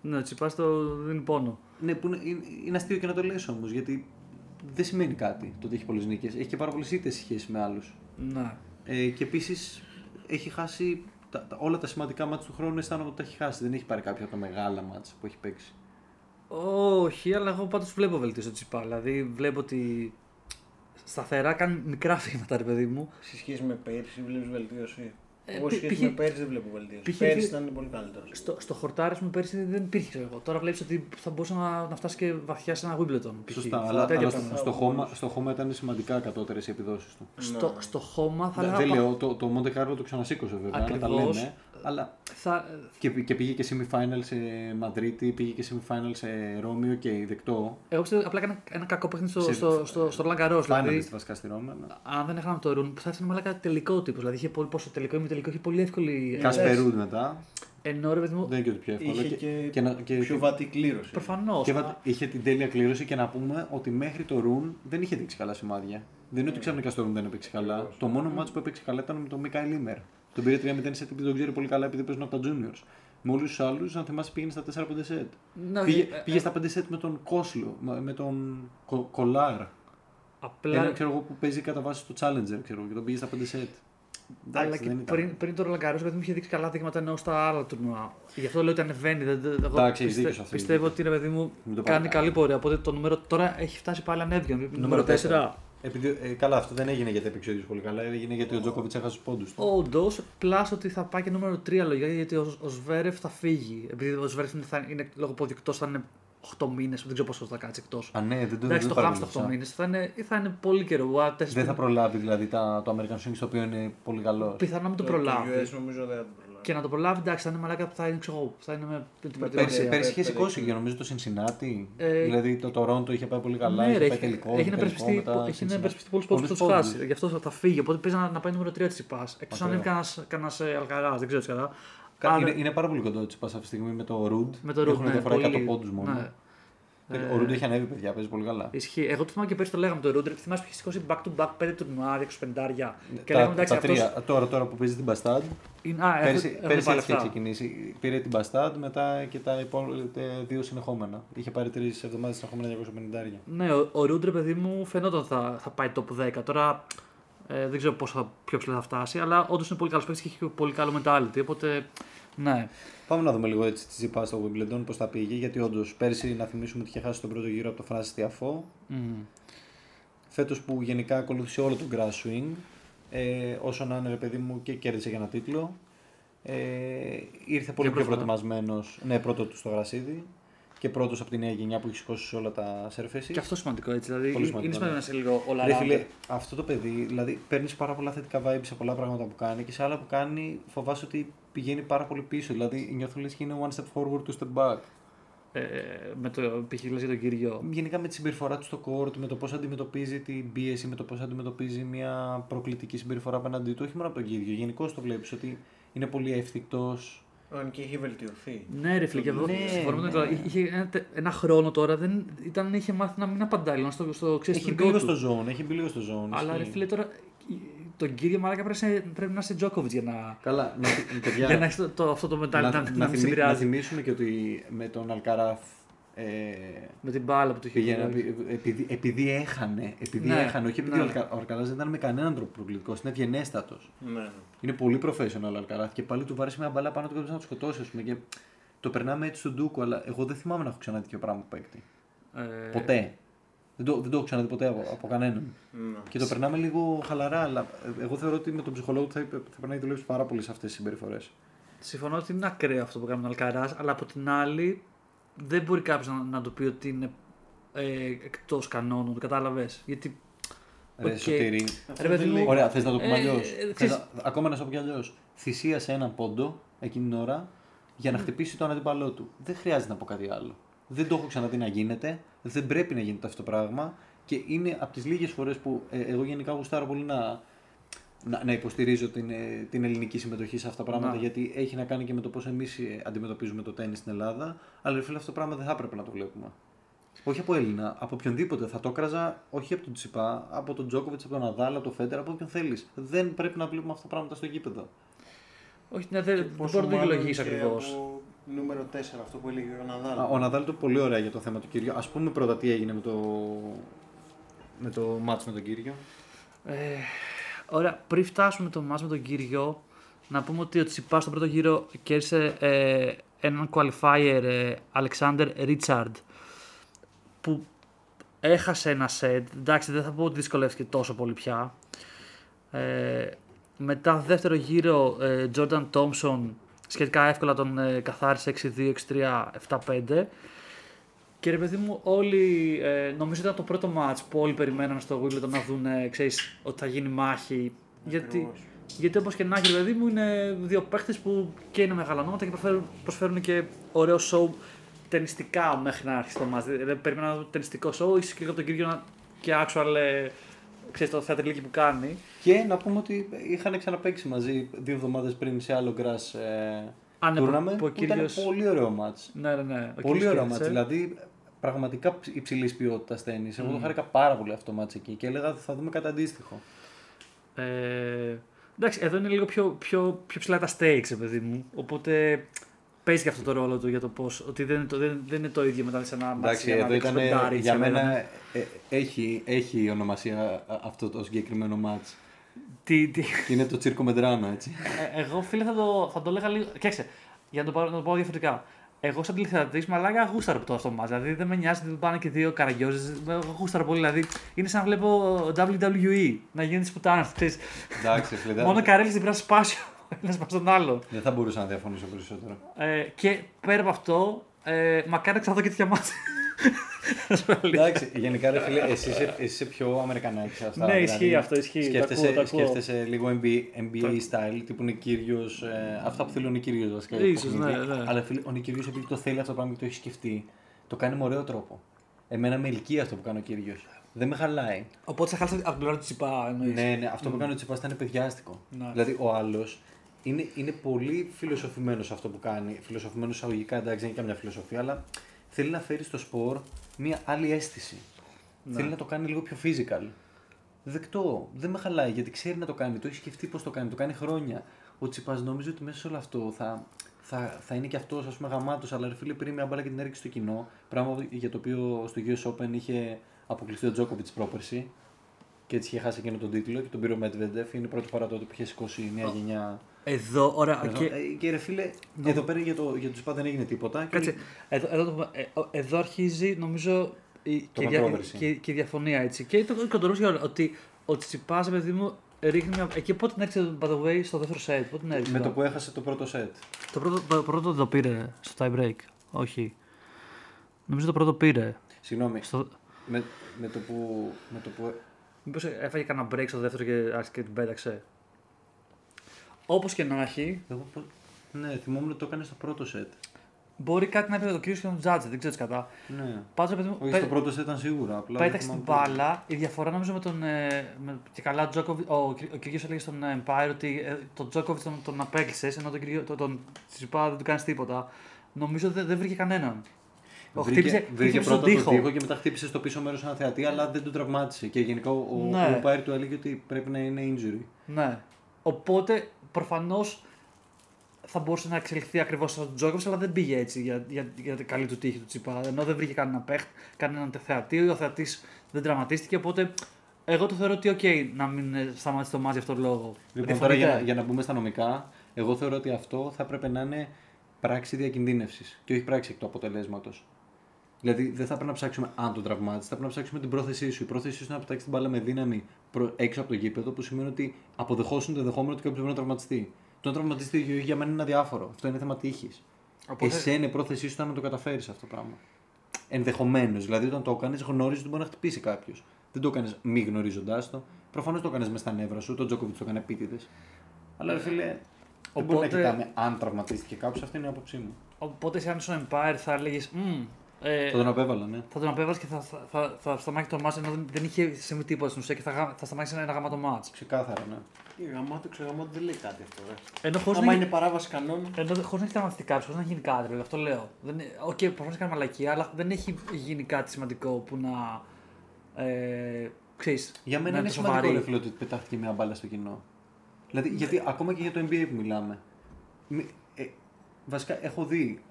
Ναι, ο Τσιπάς το δίνει πόνο. ναι, που είναι, είναι, είναι αστείο και να το λες όμως γιατί δεν σημαίνει κάτι το ότι έχει πολλές νίκες. Έχει και πάρα πολλές ήττες σε σχέση με άλλους. Ναι. Ε, και επίσης έχει χάσει τα, τα- όλα τα σημαντικά μάτια του χρόνου. Αισθάνομαι ότι τα έχει χάσει. Δεν έχει πάρει κάποια από τα μεγάλα μάτια που έχει παίξει. Όχι, αλλά εγώ πάντως βλέπω βελτίωση στο Τσιπά. Δηλαδή βλέπω ότι σταθερά κάνει μικρά βήματα, ρε παιδί μου. Σε σχέση με πέρσι βλέπεις βελτίωση; Ε, Εγώ σε π- σχέση π- με πέρσι δεν βλέπω βελτίωση. π- Πέρσι π- ήταν πολύ καλύτερο. Στο, στο χορτάρι μου πέρσι δεν υπήρχε ξέρω εγώ. Τώρα βλέπεις ότι θα μπορούσε να, να φτάσει και βαθιά σε ένα Wimbledon. π.χ. Σωστά, Τέτοια αλλά, αλλά πράγματα. στο, στο, χώμα, στο χώμα ήταν σημαντικά κατώτερε οι επιδόσεις του. στο, στο χώμα θα Δεν, έλεγα. δεν λέω, το, το Monte Carlo το ξανασήκωσε βέβαια, να τα Ακριβώς. Λέμε. Αλλά Θα, και, και πήγε και semi-final σε Μαδρίτη, πήγε και semi-final σε Ρώμιο και δεκτό. εγώ πιστεύω απλά έκανε ένα κακό παιχνίδι στο, Σε- στο, στο, στο Roland Garros. Finalist Δηλαδή, βασικά στη Ρώμη. ναι. αν δεν έχαμε το Ρουν, θα ήταν μαλάκα τελικό τύπος. Δηλαδή είχε πολύ, πόσο τελικό ή τελικό, είχε πολύ εύκολη. Κασπερούντ μετά. Ενώ ρε παιδί μου, Δεν είναι και το πιο εύκολο. Είχε και, και, να- και, πιο βατή κλήρωση. προφανώς. και βα- είχε την τέλεια κλήρωση και να πούμε ότι μέχρι το Ρουν δεν είχε δείξει καλά σημάδια. Δεν είναι ότι ξαφνικά στο Ρουν δεν έπαιξε καλά. Το μόνο μάτσο που έπαιξε καλά ήταν με τον Μικάι Λίμερ. Τον πήρε 3-0 σε επειδή τον ξέρει πολύ καλά επειδή παίζουν από τα juniors. Με όλου τους άλλους, αν θυμάσαι, πήγαινε στα 4-5 σετ. Ναι, πήγε, ε, πήγε στα 5 σετ με τον Κόσλο, με με τον Κο, Κολάρ. Απλά. Ένα ξέρω εγώ που παίζει κατά βάση στο Challenger ξέρω, εγώ, και τον πήγε στα 5 σετ. Αλλά Εντάξει, και δεν ήταν. πριν, πριν το Roland Garros, παιδί μου είχε δείξει καλά δείγματα ενώ στα άλλα τουρνουά. Γι' αυτό λέω ότι ανεβαίνει. Δεν, δεν, εγώ Εντάξει, έχεις πιστε- δίκιο σε αυτό, πιστεύω έχεις ότι ρε παιδί μου Μην το κάνει πάρει καλή πορεία. Οπότε το νούμερο τώρα έχει φτάσει πάλι ανέβηκε. Νούμερο Νούμερο 4. Τέσσερα. Επειδή, ε, καλά, αυτό δεν έγινε γιατί έπαιξε ο ίδιος πολύ καλά, έγινε γιατί ο Τζόκοβιτς έχασε του πόντους του. Όντως, πλάσω ότι θα πάει και νούμερο 3 λογικά γιατί ο, ο Σβέρεφ θα φύγει. Επειδή ο Σβέρεφ είναι, θα είναι λόγω ποδικτό, θα είναι 8 μήνες, δεν ξέρω πόσο θα κάτσει εκτός. Α, ναι, δεν το Εντάξει, δεν το το χάμψε 8 παρακολούθησα. μήνες θα είναι, θα είναι πολύ καιρό. Α, τέσσερις Δεν θα μήνες. προλάβει δηλαδή τα, το American Swing, το οποίο είναι πολύ καλό. Πιθανό να μην το Το προλάβει. US νομίζω δεν θα το προλάβει. Και να το προλάβει, εντάξει, θα είναι μαλάκα που θα είναι, ξέρω, θα είναι με την Με προετοιμασία. πέρσι- Πέρυσι είχε πέντε- σηκώσει πέντε- και νομίζω το Cincinnati. Ε, δηλαδή το Toronto είχε πάει πολύ καλά. ναι, είχε ρε, πάει έχει, τελικό. έχει τελικό υπερασπιστεί, μετά έχει Cincinnati. υπερασπιστεί πολλού πόντου που θα του πόντους. χάσει. Γι' αυτό θα, θα φύγει. Οπότε παίζει να, να πάει νούμερο 3 της Τσιπά. Εκτό αν Ακραίο. είναι κανένα Αλκαράς, δεν ξέρω τι κατά. Κα- Άρα- Είναι, είναι πάρα πολύ κοντό τη αυτή τη στιγμή με το Root. Με το Root, Έχουν ναι, διαφορά πολύ 100 λίγο. πόντους μόνο. Ναι. Και Ε, Ο Root έχει ανέβει, παιδιά, παίζει πολύ καλά. Ισχύει. Εγώ το θυμάμαι και πέρσι το λέγαμε το Ρούντρε. Θυμάσαι που είχε σηκώσει back to back 5 τουρνουά, 25 Και λέγαμε τα, εντάξει τα αυτός τρία, τώρα, τώρα που παίζει την Bastard, είναι. Α, πέρσι, έχουν- έχουν πέρσι βάλει έτσι είχε αυτά. ξεκινήσει. Πήρε την Bastard, μετά και τα υπόλοιπα δύο συνεχόμενα. Είχε πάρει τρεις εβδομάδες συνεχόμενα 250. Ναι, ο, ο Ρούντρε, παιδί μου, φαινόταν θα, θα πάει top 10. Τώρα ε, δεν ξέρω πόσο θα, πιο ψηλά θα φτάσει, αλλά όντως είναι πολύ καλός παίκτης και έχει και πολύ καλό mentality. Οπότε, ναι. Πάμε να δούμε λίγο έτσι τη Ζιπά στο Wimbledon πώς θα πήγε. Γιατί όντως πέρσι να θυμίσουμε ότι είχε χάσει τον πρώτο γύρο από το Francis Tiafoe. Μμμ. Φέτος που γενικά ακολούθησε όλο τον grass swing. Ε, όσο να είναι, ρε παιδί μου, και κέρδισε για ένα τίτλο. Ε, ήρθε πολύ Για πιο πρώτο. προετοιμασμένος. Ναι, πρώτο του στο γρασίδι. Και πρώτος από τη νέα γενιά που έχει σηκώσει σε όλα τα surfaces. Και αυτό σημαντικό έτσι. Δηλαδή, Πολύ είναι σημαντικό, σημαντικό να ναι. είσαι λίγο όλα Ρε φίλε, αυτό το παιδί, δηλαδή παίρνεις πάρα πολλά θετικά vibes σε πολλά πράγματα που κάνει και σε άλλα που κάνει φοβάσαι ότι πηγαίνει πάρα πολύ πίσω. Δηλαδή νιώθω λες και είναι one step forward, two step back. ε, με το π.χ. λες για τον κύριο. Γενικά με τη συμπεριφορά του στο court, με το πώς αντιμετωπίζει την πίεση, με το πώς αντιμετωπίζει μια προκλητική συμπεριφορά απέναντί του, όχι μόνο από τον κύριο. Γενικώς το βλέπεις ότι είναι πολύ εύθυκτος. Αν και έχει βελτιωθεί. Ναι, ρε φίλε, και εγώ Ναι, συμφωνώ με τον ναι. Νικόλα. Είχε ένα, τε- ένα χρόνο τώρα, δεν, ήταν, είχε μάθει να μην απαντάει, να στο, στο ξέρεις, Έχει στο μπει δικό λίγο του. στο zone, έχει μπει λίγο στο zone. Αλλά ρε ισχύει. φίλε τώρα, τον κύριο Μαράκα πρέπει, να είσαι- πρέπει να είσαι Τζόκοβιτ για να, Καλά, να, θυ- παιδιά, για να έχεις το, το, αυτό το μετάλλι να, να, να, μην θυμί- σε να επηρεάζει. θυμίσουμε και ότι με τον Αλκαράφ ε, Με την μπάλα που του είχε Πήγαινε, βγάλει. επει- επειδή, επειδή έχανε, επειδή Ναι, έχανε, όχι επειδή ναι. ο Αλκα- ο Αλκαράς δεν ήταν με κανέναν τρόπο προκλητικός, είναι ευγενέστατος. Ναι, ναι. Είναι πολύ professional ο Αλκαράθ και πάλι του βάρεσε μια μπαλά πάνω του και έπρεπε να το σκοτώσει. Ας πούμε, και το περνάμε έτσι στον Ντούκο, αλλά εγώ δεν θυμάμαι να έχω ξαναδεί τέτοιο πράγμα που παίκτη. Ε, Ποτέ. Δεν το, δεν το έχω ξαναδεί ποτέ από, από κανέναν. ναι. Και το περνάμε λίγο χαλαρά, αλλά ε, εγώ θεωρώ ότι με τον ψυχολόγο του θα, είπε- θα πρέπει να δουλέψεις πάρα πολύ σε αυτές τις συμπεριφορές. Συμφωνώ ότι είναι ακραίο αυτό που κάνει ο Αλκαράς, αλλά από την άλλη δεν μπορεί κάποιος να, να του πει ότι είναι ε, εκτός κανόνων. Κατάλαβες; Γιατί. Ρε, Οκ. Σωτήρη. Αυτό Ρε, παιδί δεν μου, λέει- Ωραία, θες να το πούμε Ε, αλλιώς; ε, ξέρεις- Ακόμα να σου πω κι αλλιώς. Θυσίασε έναν πόντο εκείνη την ώρα για να χτυπήσει τον αντίπαλό του. Δεν χρειάζεται να πω κάτι άλλο. Δεν το έχω ξαναδεί να γίνεται. Δεν πρέπει να γίνεται αυτό το πράγμα. Και είναι από τις λίγες φορές που ε, εγώ γενικά γουστάρω πολύ να, να, να υποστηρίζω την, ε, την ελληνική συμμετοχή σε αυτά τα πράγματα. Να. Γιατί έχει να κάνει και με το πώς εμείς αντιμετωπίζουμε το τένις στην Ελλάδα. Αλλά ρε φίλε, αυτό το πράγμα δεν θα έπρεπε να το βλέπουμε. Όχι από Έλληνα, από οποιονδήποτε. Θα το έκραζα όχι από τον Τσιπά, από τον Τζόκοβιτς, από τον Αδάλ, από τον Φέντερ, από όποιον θέλεις. Δεν πρέπει να βλέπουμε αυτά τα πράγματα στο γήπεδο. Όχι, ναι, δεν, Και δεν πόσο μπορώ να το μάλλον δικαιολογήσει και ακριβώς. από Νούμερο 4, αυτό που έλεγε ο Ναδάλ. Α, Ο Ναδάλ το πολύ ωραία για το θέμα του Κύριο. Α πούμε πρώτα τι έγινε με το, με το μάτς με τον Κύριο. Ε, ωραία, πριν φτάσουμε το μάτς με τον κύριο, να πούμε ότι ο Τσιπάς στον πρώτο γύρο κέρδισε ε, έναν qualifier, ε, Alexander Richard, που έχασε ένα set. Εντάξει, δεν θα πω ότι δυσκολεύτηκε τόσο πολύ πια. Ε, μετά δεύτερο γύρο, ε, Jordan Thompson σχετικά εύκολα τον ε, καθάρισε 6-2, 6-3, 7-5. Και ρε παιδί μου, όλοι, ε, νομίζω ήταν το πρώτο match που όλοι περιμέναν στο Wimbledon να δουν, ε, ξέρεις, ότι θα γίνει μάχη. Γιατί, Ακριβώς. γιατί όπως και να έχει, ρε παιδί μου, είναι δύο παίχτες που και είναι μεγάλα ονόματα και προσφέρουν, προσφέρουν και ωραίο show ταινιστικά μέχρι να αρχίσει το match. Δηλαδή, περιμένω να δω ταινιστικό show, ίσως και από τον κύριο να- και actual, ε, ξέρεις, το θεατριλίκι που κάνει. Και να πούμε ότι είχαν ξαναπέξει μαζί δύο εβδομάδες πριν σε άλλο grass ε, Α, ναι, που- tournament, που ο που ήταν κύριος- πολύ ωραίο μάτς. Ναι, ναι, ναι. ο Πολύ κύριος ωραίο κέρδισε. μάτς. Δηλαδή, πραγματικά υψηλής ποιότητας τέννη. Εγώ το Μμμ. χάρηκα πάρα πολύ αυτό το μάτς εκεί και έλεγα θα δούμε κάτι αντίστοιχο. Ε, εντάξει, εδώ είναι λίγο πιο, πιο, πιο ψηλά τα stakes, ρε παιδί μου. Οπότε παίζει και αυτό το ρόλο του για το πώ. Ότι δεν είναι το, δεν, δεν είναι το ίδιο μετά σε ένα Εντάξει, μάτι, εδώ ήταν πεντάρι, για σε μένα μένα. ε, ε, έχει, έχει ονομασία α, αυτό το συγκεκριμένο μάτς. Τι, τι, Και είναι το τσίρκο Μεντράνο, έτσι. ε, εγώ φίλε θα το, θα το έλεγα λίγο. Κοίταξε, για να το, πάρω, να το πάω διαφορετικά. Εγώ σαν τηλεθεατής, μαλάκα γούσταρο που το αυτό μας. Δηλαδή δεν με νοιάζει ότι πάνε και δύο καραγκιόζε. Εγώ γούσταρο πολύ. Δηλαδή είναι σαν να βλέπω WWE να γίνει της πουτάνα. Εντάξει, φίλε. δεν- Μόνο καρέλη την πράσινη σπάσιο. Ένα πα στον άλλο. Δεν θα μπορούσα να διαφωνήσω περισσότερο. Ε, και πέρα από αυτό, ε, μακάρι να ξαναδώ και τέτοια μάτια. Να σου πω αλήθεια. Εντάξει, γενικά ρε φίλε, εσύ είσαι, εσύ είσαι πιο Αμερικανάκι σε αυτά. Ναι, δηλαδή, ισχύει αυτό, ισχύει. Το Σκέφτεσαι, ακούω, το ακούω. σκέφτεσαι λίγο NBA, NBA style, τύπου Νικήριο. Ε, αυτά που θέλει ο Νικήριο βασικά. για Ίσως, παιχνίδι. ναι, ναι. Αλλά φίλε, ο Νικήριο επειδή το θέλει αυτό το πράγμα και το έχει σκεφτεί, το κάνει με ωραίο τρόπο. Εμένα με ελκύει αυτό που κάνει ο κύριο. Δεν με χαλάει. Οπότε θα χάλασα από την πλευρά του τσιπά. εννοείς. Ναι, ναι, αυτό που κάνει ο Τσιπάς ήταν παιδιάστικο. Ναι. Δηλαδή ο άλλος είναι, είναι πολύ φιλοσοφημένος σε αυτό που κάνει. Φιλοσοφημένος εισαγωγικά, εντάξει, δεν είναι καμιά φιλοσοφία, αλλά θέλει να φέρει στο σπορ μια άλλη αίσθηση. Ναι. Θέλει να το κάνει λίγο πιο physical. Δεκτό. Δεν με χαλάει γιατί ξέρει να το κάνει. Το έχει σκεφτεί πώς το κάνει. Το κάνει χρόνια. Ο Τσιπάς νόμιζε ότι μέσα σε όλο αυτό θα, θα, θα είναι και αυτός ας πούμε γαμάτος. Αλλά ρε φίλε πήρε μια μπάλα και την έριξε στο κοινό. Πράγμα για το οποίο στο US Open είχε αποκλειστεί ο Τζόκοβιτ πρόπερση. Και έτσι είχε χάσει εκείνο τον τίτλο και τον πήρε ο Μετβεντεφ. Είναι η πρώτη φορά τότε που είχε σηκώσει η νέα γενιά. Εδώ, ωραία. Εδώ. Και... Ε, Και ρε φίλε, εδώ πέρα για το, για το Τσιπά δεν έγινε τίποτα. Και Κάτσε, εδώ, εδώ, το- ε, ο- εδώ αρχίζει νομίζω η, και, η δια- controversy. και, και η διαφωνία έτσι. Και το controversy για όλα, ότι ο Τσιπάς, παιδί μου, ρίχνει μια... Εκεί πότε την έριξε, by the way, στο δεύτερο set. Πότε την έριξε. Με εδώ; το που έχασε το πρώτο σετ. Το πρώτο, το πρώτο δεν το πήρε στο tie break. Όχι. Νομίζω το πρώτο πήρε. Συγγνώμη. Στο... Με, με, το που, με το που Μήπως έφαγε κανένα break στο δεύτερο και άρχισε και την πέταξε; Όπως και να έχει, Εγώ, πώς- ναι, θυμόμουν ότι το έκανε στο πρώτο σετ. μπορεί κάτι να είπε το κύριο και τον Τζάτζε, δεν ξέρω τι κατά. Ναι. Πάντως, παιδί μου, Όχι, πέ- στο πρώτο σετ ήταν σίγουρα. Απλά δεν Πέταξε την θυμάμαι πού. μπάλα. Η διαφορά νομίζω με τον. Ε, με, και καλά, Τζόκοβι, ο, ο Κυριακός έλεγε στον ε, Empire ότι ε, τον Τζόκοβιτ τον, τον απέκλεισες, ενώ τον, Κυριο- τον, τον Τσιπά δεν του κάνεις τίποτα. Νομίζω δεν, δεν βρήκε κανέναν. Ο Βρήκε, χτύπησε, βρήκε χτύπησε πρώτα τον τον τοίχο. τοίχο και μετά χτύπησε στο πίσω μέρος ένα θεατή, αλλά δεν τον τραυμάτισε. Και γενικά ο, ο, Ναι. ο umpire του έλεγε ότι πρέπει να είναι injury. Ναι. Οπότε προφανώς θα μπορούσε να εξελιχθεί ακριβώς σαν τον Τζόκοβιτς, αλλά δεν πήγε έτσι για, για, για την καλή του τύχη του Τσιπά. Ενώ δεν βρήκε κανένα παίχτη, κανέναν θεατή, ο θεατής δεν τραυματίστηκε. Οπότε εγώ το θεωρώ ότι οκ να μην ε, σταματήσει το μάτς για αυτόν τον λόγο. Λοιπόν, τώρα για, να- Διαφωνείτε; για να μπούμε στα νομικά, εγώ θεωρώ ότι αυτό θα έπρεπε να είναι πράξη διακινδύνευσης και όχι πράξη εκ του αποτελέσματος. Δηλαδή δεν θα πρέπει να ψάξουμε αν τον τραυμάτισες, θα πρέπει να ψάξουμε την πρόθεσή σου. Η πρόθεσή σου είναι να πετάξεις την μπάλα με δύναμη προ- έξω από το γήπεδο, που σημαίνει ότι αποδεχόσουν το ενδεχόμενο ότι κάποιος μπορεί να τραυματιστεί. Το να τραυματιστεί ή όχι για μένα είναι αδιάφορο. Αυτό είναι θέμα τύχης. Οπότε- Εσένα η πρόθεσή σου ήταν να το καταφέρεις αυτό το πράγμα. Ενδεχομένως. Δηλαδή όταν το έκανε, γνώριζε ότι μπορεί να χτυπήσει κάποιος. Δεν το έκανε μη γνωρίζοντάς το. Προφανώς το έκανε μες στα νεύρα σου. Το Τζόκοβιτς το έκανε επίτηδες. Αλλά ρε φίλε, δεν μπορεί να Οπότε- κοιτάμε αν τραυματίστηκε κάποιος. Αυτή είναι η άποψή μου. Οπότε, σε αν ήσουν umpire, θα έλεγες. Ε, Θα τον απέβαλα, ναι. θα τον απέβαζε και θα, θα, θα, θα σταμάτησε το μάτς ενώ δεν, δεν είχε συμβεί τίποτα στην ουσία και θα, γα- θα σταμάτησε ένα γαμάτο μάτς. Ξεκάθαρα, ναι. Η γαμάτο, ξεγαμάτο δεν λέει κάτι αυτό. Ρε. Ενώ χωρίς Άμα να, είναι παράβαση κανόνων. ενώ, χωρίς να έχει τραυματιστεί κάποιος, χωρίς να γίνει κάτι, δηλαδή, αυτό λέω. Δεν, OK, okay, προφανώς κάνει μαλακία, αλλά δεν έχει γίνει κάτι σημαντικό που να. Ε, ξέρεις, Για μένα να είναι το σημαντικό σοβαρεί. ρε φίλε ότι πετάχτηκε μια μπάλα στο κοινό. Δηλαδή, γιατί ακόμα και για το NBA που μιλάμε. μη- ε, βασικά έχω δει ε,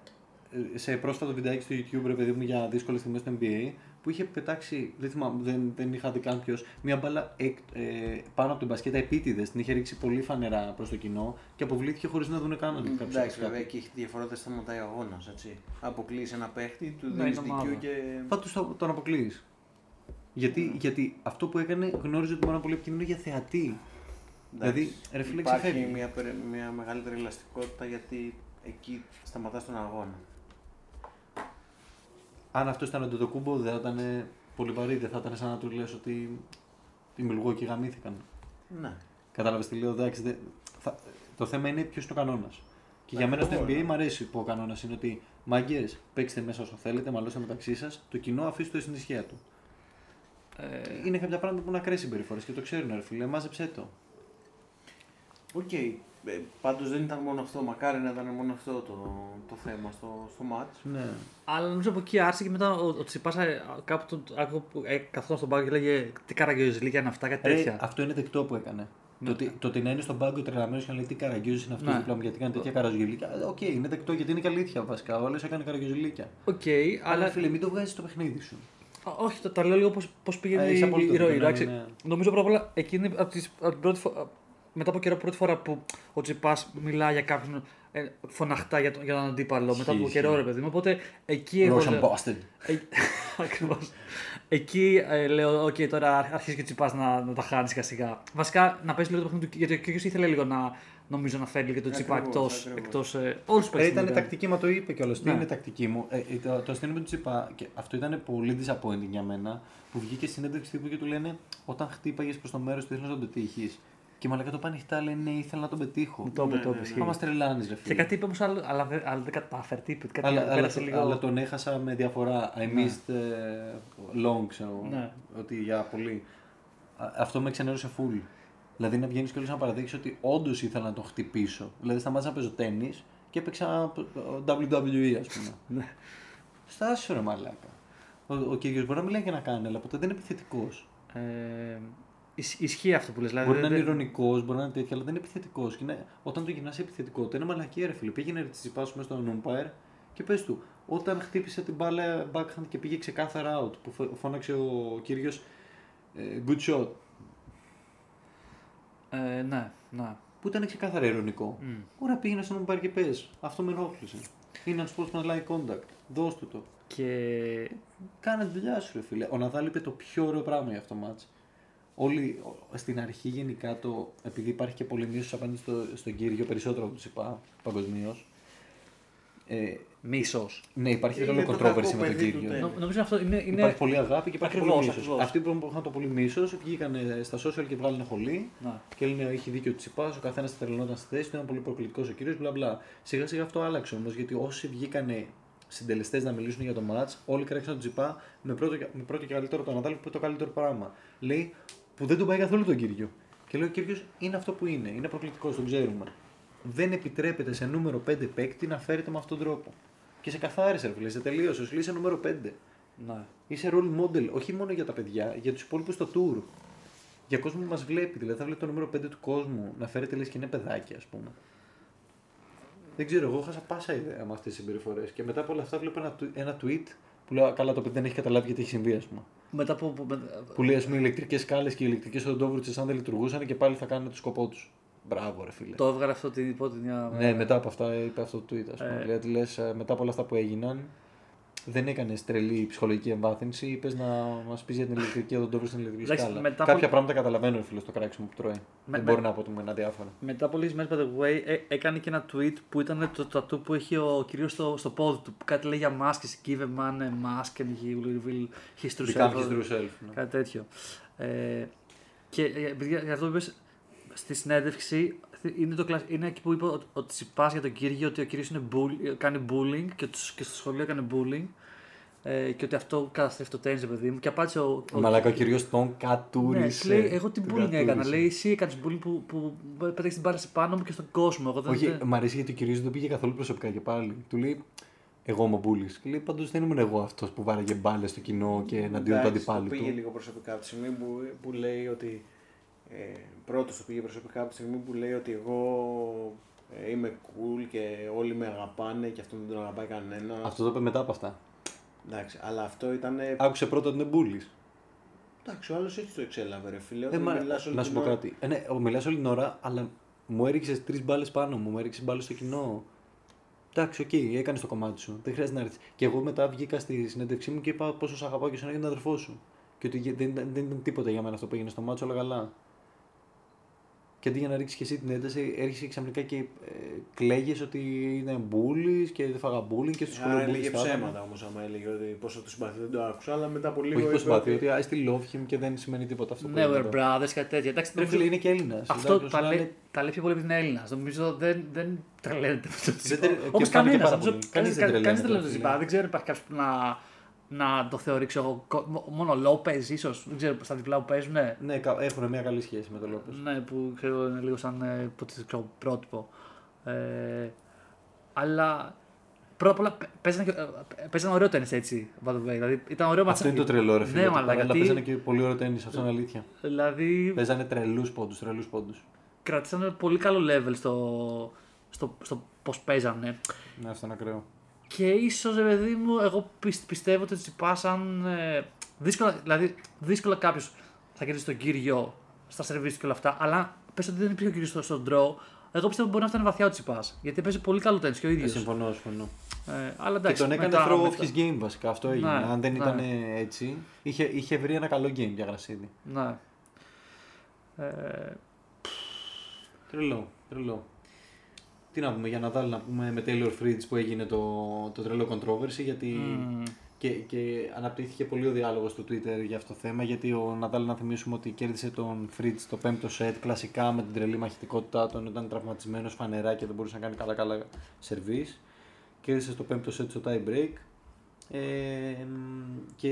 σε πρόσφατο βιντεάκι στο YouTube ρε παιδί μου για δύσκολες στιγμές στο NBA που είχε πετάξει, δεν, θυμάμαι, δεν, δεν είχα δει καν ποιος, μια μπάλα εκ, ε, πάνω από την μπασκέτα επίτηδες. Την είχε ρίξει πολύ φανερά προς το κοινό και αποβλήθηκε χωρίς να δουν καν ότι κάποιος Εντάξει, βέβαια εκεί έχει τη διαφορά ότι σταματάει ο αγώνας. Αποκλείεις ένα παίχτη, του Ναι, δίνεις είναι ομάδα. δικαιού και. Πάντω τον, τον αποκλείεις. Γιατί, γιατί αυτό που έκανε γνώριζε ότι μπορεί να είναι πολύ επικίνδυνο για θεατή. Εντάξει, Δηλαδή, ρε φίλε, υπάρχει ξεφεύγει. μια, περι- μια μεγαλύτερη ελαστικότητα γιατί εκεί σταματάς τον αγώνα. Αν αυτός ήταν το κούμπο, δεν θα ήταν πολύ βαρύ. Δεν θα ήταν σαν να του λες ότι οι Μιλγόκοι γαμήθηκαν. Ναι. Κατάλαβες τι λέω, εντάξει. δεν- θα- Το θέμα είναι ποιος είναι ο κανόνας. Και για μένα στο Ακριβώς, NBA ναι. μου αρέσει που ο κανόνας είναι ότι μάγκες, παίξτε μέσα όσο θέλετε, μαλώστε μεταξύ σας, το κοινό αφήστε το στην ησυχία του. Ε, Είναι κάποια πράγματα που είναι ακραίες συμπεριφορές και το ξέρουν, ρε φίλε, μάζεψέ το. Οκ. Ε, Πάντως δεν ήταν μόνο αυτό. Μακάρι να ήταν μόνο αυτό το, το θέμα στο, στο match. Ναι. αλλά νομίζω από εκεί άρχισε και μετά ο, ο Τσιπάς ε, κάπου τον, άκουγα που ε, καθόταν στον πάγκο και λέγε τι καραγκιόζηλίκια είναι αυτά, κάτι Ρε, τέτοια. αυτό είναι δεκτό που έκανε. Ναι. Το, ότι, το ότι να είναι στον πάγκο τρελαμένος και να λέει τι καραγκιόζης είναι αυτό Ναι. δίπλα μου γιατί κάνει τέτοια καραγκιόζηλίκια. Ε, Οκ, είναι δεκτό γιατί είναι και αλήθεια βασικά. Όλε έκανε καραγκιόζηλίκια. Οκ, Αλλά αλλά φίλε, μην το βγάζεις στο παιχνίδι σου. Α, Όχι, το, τα λέω λίγο πώς, πώς πήγαινε Ε, η, είσαι απόλυτο η ροή. δίκιο, ναι, εντάξει. ναι. Νομίζω πρώτα απ' όλα εκείνη από τις, από την πρώτη φο- μετά από καιρό πρώτη φορά που ο Τσιπάς μιλάει για κάποιον ε, φωναχτά για, το, για τον αντίπαλο μετά από Ισχύει, καιρό, ισχύει. ρε παιδί μου. Οπότε εκεί εγώ. Russian λέω- bastard. Ε, Ακριβώς. Εκεί ε, λέω, οκ, τώρα αρχίζει και ο Τσιπά να, να τα χάνει σιγά σιγά. Βασικά να παίζει λίγο το παιχνίδι του, γιατί ο Κύργιος ήθελε λίγο να νομίζω να φέρει και τον Τσιπά εκτός. Ακριβώς, ακριβώς. Εκτός, ε, όλους τους Ε, παίκτες ήταν ήταν. τακτική, μα το είπε κιόλας. Τι Ναι. είναι τακτική μου; Ε, ε, το, το αστείο με τον Τσιπά, και αυτό ήταν πολύ disappointing για μένα, που βγήκε στη συνέντευξη τύπου και του λένε Όταν χτύπαγες προς το μέρος του, ήθελα να τον πετύχεις. Και μαλάκα το πάνε ανοιχτά, λέει Ναι, ήθελα να τον πετύχω. Μου το είπε, Ναι, το ναι, είπε, ναι. ισχύει. Μα μας τρελάνεις, ρε Και φίλε. κάτι είπε όμως, αλλά, αλλά, δεν- αλλά δεν κατάφερε. Τι είπε, κάτι αλλά, αλλά, πέρασε λίγο. αλλά τον έχασα με διαφορά. I Ναι. missed uh, long, ξέρω. Ναι. Ότι για πολύ. Α, Αυτό με ξενέρωσε full. Δηλαδή να βγαίνεις και όλος να παραδείξεις ότι όντως ήθελα να τον χτυπήσω. Δηλαδή σταμάτησα να παίζω τέννη και έπαιξα WWE, ας πούμε. Ναι. Στάσου ρε μαλάκα. Ο, ο κύριος μπορεί να μιλάει και να κάνει, αλλά ποτέ δεν είναι επιθετικός. Ε, ισ- ισχύει αυτό που λες. Δηλαδή, Μπορεί να είναι δεν- ηρωνικός, μπορεί να είναι τέτοιο, αλλά δεν είναι επιθετικός. Και είναι, όταν το γυρνάς σε επιθετικότητα, είναι μαλακία, ρε φίλε. Πήγαινε ρε τη μέσα στον umpire και πες του, όταν χτύπησε την μπάλα backhand και πήγε ξεκάθαρα out, που φω- φώναξε ο κύριος good shot, Ε, ναι, ναι. που ήταν ξεκάθαρα ηρωνικό. Μμ. Ωραία, πήγαινε στον umpire και πες. Αυτό με ενόχλησε. Είναι ένας sportsmanlike contact. Δώσ' του το. Και Κάνε τη δουλειά σου, ρε φίλε. Ο Ναδάλ είπε το πιο ωραίο πράγμα για αυτό το μάτς. Όλοι ο- στην αρχή γενικά το. Επειδή υπάρχει και πολύ μίσο απέναντι στο, στον κύριο, περισσότερο από τους είπα παγκοσμίως. Ε, μίσος. ναι, υπάρχει Είναι μεγάλο το controversy κακό με τον παιδί του κύριο. τέννις. Νομίζω αυτό είναι. είναι... Υπάρχει πολύ αγάπη και υπάρχει Ακριβώς, πολύ μίσος. ακριβώς. Αυτοί που είχαν το πολύ μίσος βγήκαν στα social και βγάλανε χολή Να. και λένε έχει δίκιο ο Τσιπάς, ο καθένας τρελνόταν στη θέση του, ήταν πολύ προκλητικός ο κύριος, μπλα μπλα. Σιγά σιγά αυτό άλλαξε όμως γιατί όσοι βγήκανε συντελεστές να μιλήσουν για το match, όλοι κράξαν τον Τσιπά με πρώτο, και- με πρώτο και καλύτερο τον Ναδάλ που είπε το καλύτερο πράγμα. Λέει που δεν τον πάει καθόλου τον κύριο. Και λέει ο κύριος είναι αυτό που είναι, είναι προκλητικός, τον ξέρουμε. Δεν επιτρέπεται σε νούμερο 5 παίκτη να φέρεται με αυτόν τον τρόπο. Και σε καθάρισε, ρε φίλε, σε τελείωσε. Σου λέει είσαι νούμερο 5. Ναι. Είσαι role model, όχι μόνο για τα παιδιά, για τους υπόλοιπους στο tour. Για κόσμο που μας βλέπει. Δηλαδή θα βλέπει το νούμερο 5 του κόσμου να φέρεται λες και είναι παιδάκι, ας πούμε. Δεν ξέρω, εγώ χάσα πάσα ιδέα με αυτές τις συμπεριφορές. Και μετά από όλα αυτά βλέπω ένα, του- ένα tweet που λέω Καλά, το παιδί δεν έχει καταλάβει γιατί έχει συμβεί, ας πούμε. Μετά από. που- με- Που λέει, ας πούμε, οι ηλεκτρικές σκάλες και οι ηλεκτρικές οδοντόβουρτσε, αν δεν λειτουργούσαν και πάλι θα κάνουν το σκοπό τους. Μπράβο, ρε φίλε. Το έβγαλε αυτό την υπότι μια. Ναι, μετά από αυτά είπε αυτό το tweet, ας πούμε. Ε. Δηλαδή, λες, ε, μετά από όλα αυτά που έγιναν, δεν έκανες τρελή ψυχολογική εμβάθυνση. Είπες να μας πεις για την ηλεκτρική οδοντόβουρτση στην ηλεκτρική Εντάξει, σκάλα. μετά από- Κάποια πράγματα καταλαβαίνω, ρε φίλε, στο κράξιμο που τρώει. δεν με- μπορεί να πω ότι μου είναι αδιάφορα. Μετά από λίγες μέρες, by the way, ε, έκανε και ένα tweet που ήταν το tattoo που έχει ο κυρίως στο, στο πόδι του. Που κάτι λέει για μάσκες. Give a man a mask and he will reveal his true Become self. his true self. ναι. Κάτι τέτοιο. Ε, και ε, επειδή για για αυτό που είπες, στη συνέντευξη είναι, το, κλασ- είναι εκεί που είπε ότι, ότι Τσιπάς για τον κύριο ότι ο κύριος είναι bull, κάνει bullying και, τους, και στο σχολείο έκανε bullying ε, και ότι αυτό καταστρέφει το τέννις, ρε παιδί μου. Και απάντησε ο, ο, Μαλάκα ο κυρίω τον ναι, κατούρισε. λέει, εγώ τι Τον bullying έκανα. κατούρισε. Λέει, εσύ έκανες bullying που, που πέταξε την μπάλα σε πάνω μου και στον κόσμο. Εγώ δεν, Όχι, δεν- μ' αρέσει γιατί ο κυρίω δεν το πήγε καθόλου προσωπικά και πάλι. Του λέει, Εγώ είμαι ο Μπούλης. Και λέει, Πάντως δεν ήμουν εγώ αυτός που βάραγε μπάλες στο κοινό και εναντίον του Εντάξει, αντιπάλου Το πήγε του. λίγο προσωπικά από τη στιγμή που, που λέει ότι. Ε, Πρώτος το πήγε προσωπικά από τη στιγμή που λέει ότι εγώ ε, είμαι cool και όλοι με αγαπάνε και αυτόν δεν τον αγαπάει κανένας. Αυτό το είπε μετά από αυτά. Εντάξει, αλλά αυτό ήταν. Άκουσε πρώτα ότι είναι bully. Εντάξει, ο άλλος έτσι το εξέλαβε, ρε φίλε. Ε, Όταν μα, μιλάς όλη να την σου πω ώρα- κάτι. Ε, ναι, μιλάς όλη την ώρα, αλλά μου έριξες τρεις μπάλες πάνω μου, μου έριξες μπάλες στο κοινό. Εντάξει, οκ, έκανες το κομμάτι σου. Δεν χρειάζεται να έρθεις. Και εγώ μετά βγήκα στη συνέντευξή μου και είπα πόσο σ' αγαπάω και εσένα και τον αδερφό σου. Και ότι δεν, δεν, δεν ήταν τίποτα για μένα αυτό που έγινε στο μάτσο, όλα καλά. Και αντί για να ρίξεις και εσύ την ένταση, έρχεσαι ξαφνικά και ε, κλαίγε ότι είναι μπούλη και δεν φάγα μπούλινγκ και στο σχολείο Άρα μπούλης έλεγε θα ήταν. ψέματα όμως, άμα έλεγε ότι πόσο του συμπαθεί δεν το άκουσα, αλλά μετά από λίγο. Όχι πω είπε συμπαθεί, ότι- ότι I still love him και δεν σημαίνει τίποτα αυτό. που Ναι, έγινε we're εδώ. brothers, κάτι τέτοιο. Εντάξει, Ρε νομίζω- φίλε, είναι και Έλληνας. Αυτό τα λέει, τα λέει πιο πολύ επειδή είναι Έλληνας. Νομίζω δεν, δεν τρελαίνεται με το Δεν τρε- και Όπως αυτό είναι και κανένας. πάρα πολύ. Κανείς δεν τρελαίνεται, Κανείς δεν τρελαίνεται φίλε. με Τσιπά. Δεν ξέρω αν υπάρχει κάποιος που να, να το θεωρεί ξέρω, εγώ, κο- μόνο Λόπες, ίσως. Δεν ξέρω στα διπλά που παίζουν. Ναι, Ναι, κα- έχουν μια καλή σχέση με τον Λόπες. ναι που ξέρω είναι λίγο σαν ε, που τις ξέρω, πρότυπο. Ε, αλλά πρώτα απ' όλα παι- παίζανε, και- ε, παίζανε ωραίο τέννις έτσι. by the way. Δηλαδή ήταν ωραίο Αυτό είναι το τρελό, ρε φίλε. Ναι, το μαλάκα, παράλληλα τι- παίζανε και πολύ ωραίο τέννη, αυτό είναι αλήθεια. Δηλαδή Παίζανε τρελούς πόντους, τρελούς πόντους. κρατήσανε πολύ καλό level στο, στο, στο πώς παίζανε. Ναι, αυτό είναι ακραίο. Και ίσως, ρε παιδί μου, εγώ πισ- πιστεύω ότι τσιπάσαν. Ε, δύσκολα, δηλαδή, δύσκολα κάποιος θα κερδίσει τον κύριο στα σερβίς και όλα αυτά. Αλλά πες ότι δεν υπήρχε ο κύριος στο, στον draw, Εγώ πιστεύω μπορεί να φτάνει βαθιά ο Τσιπάς. Γιατί παίζει πολύ καλό τέννη και ο Ε, ίδιος. συμφωνώ, συμφωνώ. Ε, αλλά Και εντάξει. τον έκανε μετά- throw off μετά- his game βασικά. Αυτό έγινε. Ναι, Αν δεν ναι. ήταν έτσι, είχε, είχε βρει ένα καλό game για Γρασίδη. Ναι. Ε, Τρελό, τρελό. Τι να πούμε για να να πούμε με Taylor Fritz που έγινε το, το τρελό controversy γιατί μ, και, και αναπτύχθηκε πολύ ο διάλογος στο Twitter για αυτό το θέμα γιατί ο Ναδάλ να θυμίσουμε ότι κέρδισε τον Fritz το πέμπτο σετ κλασικά με την τρελή μαχητικότητά του ήταν τραυματισμένος φανερά και δεν μπορούσε να κάνει καλά καλά σερβίς. Κέρδισε στο πέμπτο σετ στο tie break. Ε, μ, και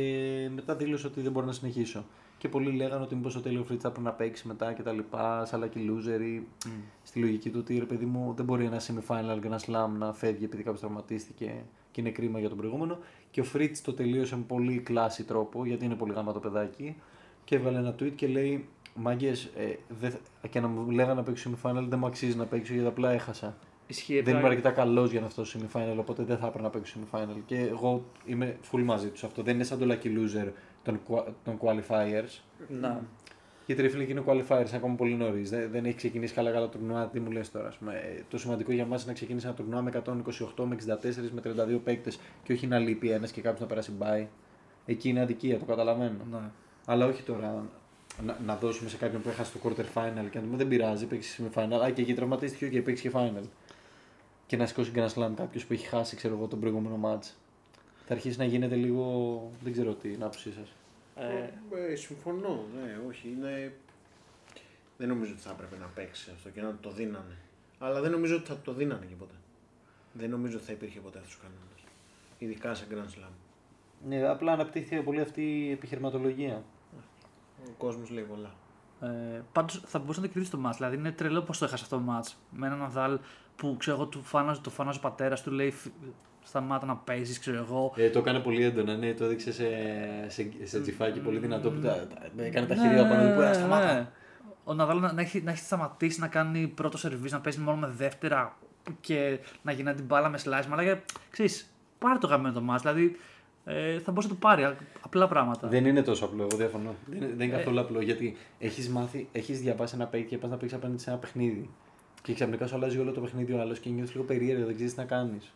μετά δήλωσε ότι δεν μπορώ να συνεχίσω. Και πολλοί λέγανε ότι μήπως ο Taylor Fritz θα πρέπει να παίξει μετά και τα λοιπά, σαν lucky loser ή στη λογική του ότι ρε παιδί μου δεν μπορεί ένα semi-final Grand Slam να φεύγει επειδή κάποιος τραυματίστηκε και είναι κρίμα για τον προηγούμενο. Και ο Fritz το τελείωσε με πολύ κλάση τρόπο γιατί είναι πολύ γάμα το παιδάκι και έβγαλε ένα tweet και λέει Μάγκες, ε, δε- και να μου λέγανε να παίξω semi-final δεν μου αξίζει να παίξω γιατί απλά έχασα. Ισχύει. Δεν είμαι απλά- αρκετά καλός για να αυτό στο semi-final, οπότε δεν θα έπρεπε να παίξω semi-final. Και εγώ είμαι full μαζί τους αυτό. Δεν είναι σαν το lucky loser των, qua- των qualifiers. Ναι. Γιατί ρε φίλε και είναι qualifiers ακόμα πολύ νωρίς. Δεν, δεν έχει ξεκινήσει καλά καλά το τουρνουά. Τι μου λες τώρα. Ας πούμε. Ε, Το σημαντικό για μας είναι να ξεκινήσει ένα τουρνουά με 128, με 64, με 32 παίκτες και όχι να λείπει ένας και κάποιος να περάσει μπάι. Εκεί είναι αδικία, το καταλαβαίνω. Ναι. Αλλά όχι τώρα να, να δώσουμε σε κάποιον που έχασε το quarter final και να πούμε δεν πειράζει, παίξει semi-final. Α, και εκεί τραυματίστηκε και παίξει και final. Και να σηκώσει Grand Slam κάποιος που έχει χάσει, ξέρω εγώ, τον προηγούμενο match. Θα αρχίσει να γίνεται λίγο. Δεν ξέρω τι είναι άποψή σας. Ε, Ε, συμφωνώ, ναι, όχι. Είναι... Δεν νομίζω ότι θα έπρεπε να παίξει αυτό και να του το δίνανε. Αλλά δεν νομίζω ότι θα του το δίνανε και ποτέ. Δεν νομίζω ότι θα υπήρχε ποτέ αυτός ο κανόνας. Ειδικά σε Grand Slam. Ναι, απλά αναπτύχθηκε πολύ αυτή η επιχειρηματολογία. Ο κόσμος λέει πολλά. Ε, Πάντως θα μπορούσε να το κερδίσει το μάτς. Δηλαδή είναι τρελό πώ το έχασε αυτό το μάτς. Με έναν Ναδάλ που ξέρω εγώ του φάναζε, το φάναζε ο πατέρας του, λέει «Φ- σταμάτα να παίζεις, ξέρω εγώ. Ε, το έκανε πολύ έντονα, ναι, το έδειξε σε, σε, σε τζιφάκι πολύ δυνατό που τα, τα- έκανε τα Ναι, χέρια πάνω του που ναι, «Ε, σταμάτα. ναι. Ο Ναδάλ να, να, έχει, να έχει σταματήσει να κάνει πρώτο σερβίς, να παίζει μόνο με δεύτερα και να γυρνάει την μπάλα με slice. Αλλά ξέρεις, πάρε το γαμμένο το μάτς. Δηλαδή ε, θα μπορούσε να το πάρει. α- Απλά πράγματα. Δεν είναι τόσο απλό, εγώ διαφωνώ. Δεν, είναι- δεν είναι καθόλου απλό γιατί έχεις μάθει, έχεις διαβάσει ένα παίκτη και πας να παίξεις απέναντι σε ένα παιχνίδι. Και ξαφνικά σου αλλάζει όλο το παιχνίδι ο άλλος και νιώθεις λίγο περίεργο, δεν ξέρεις τι να κάνεις.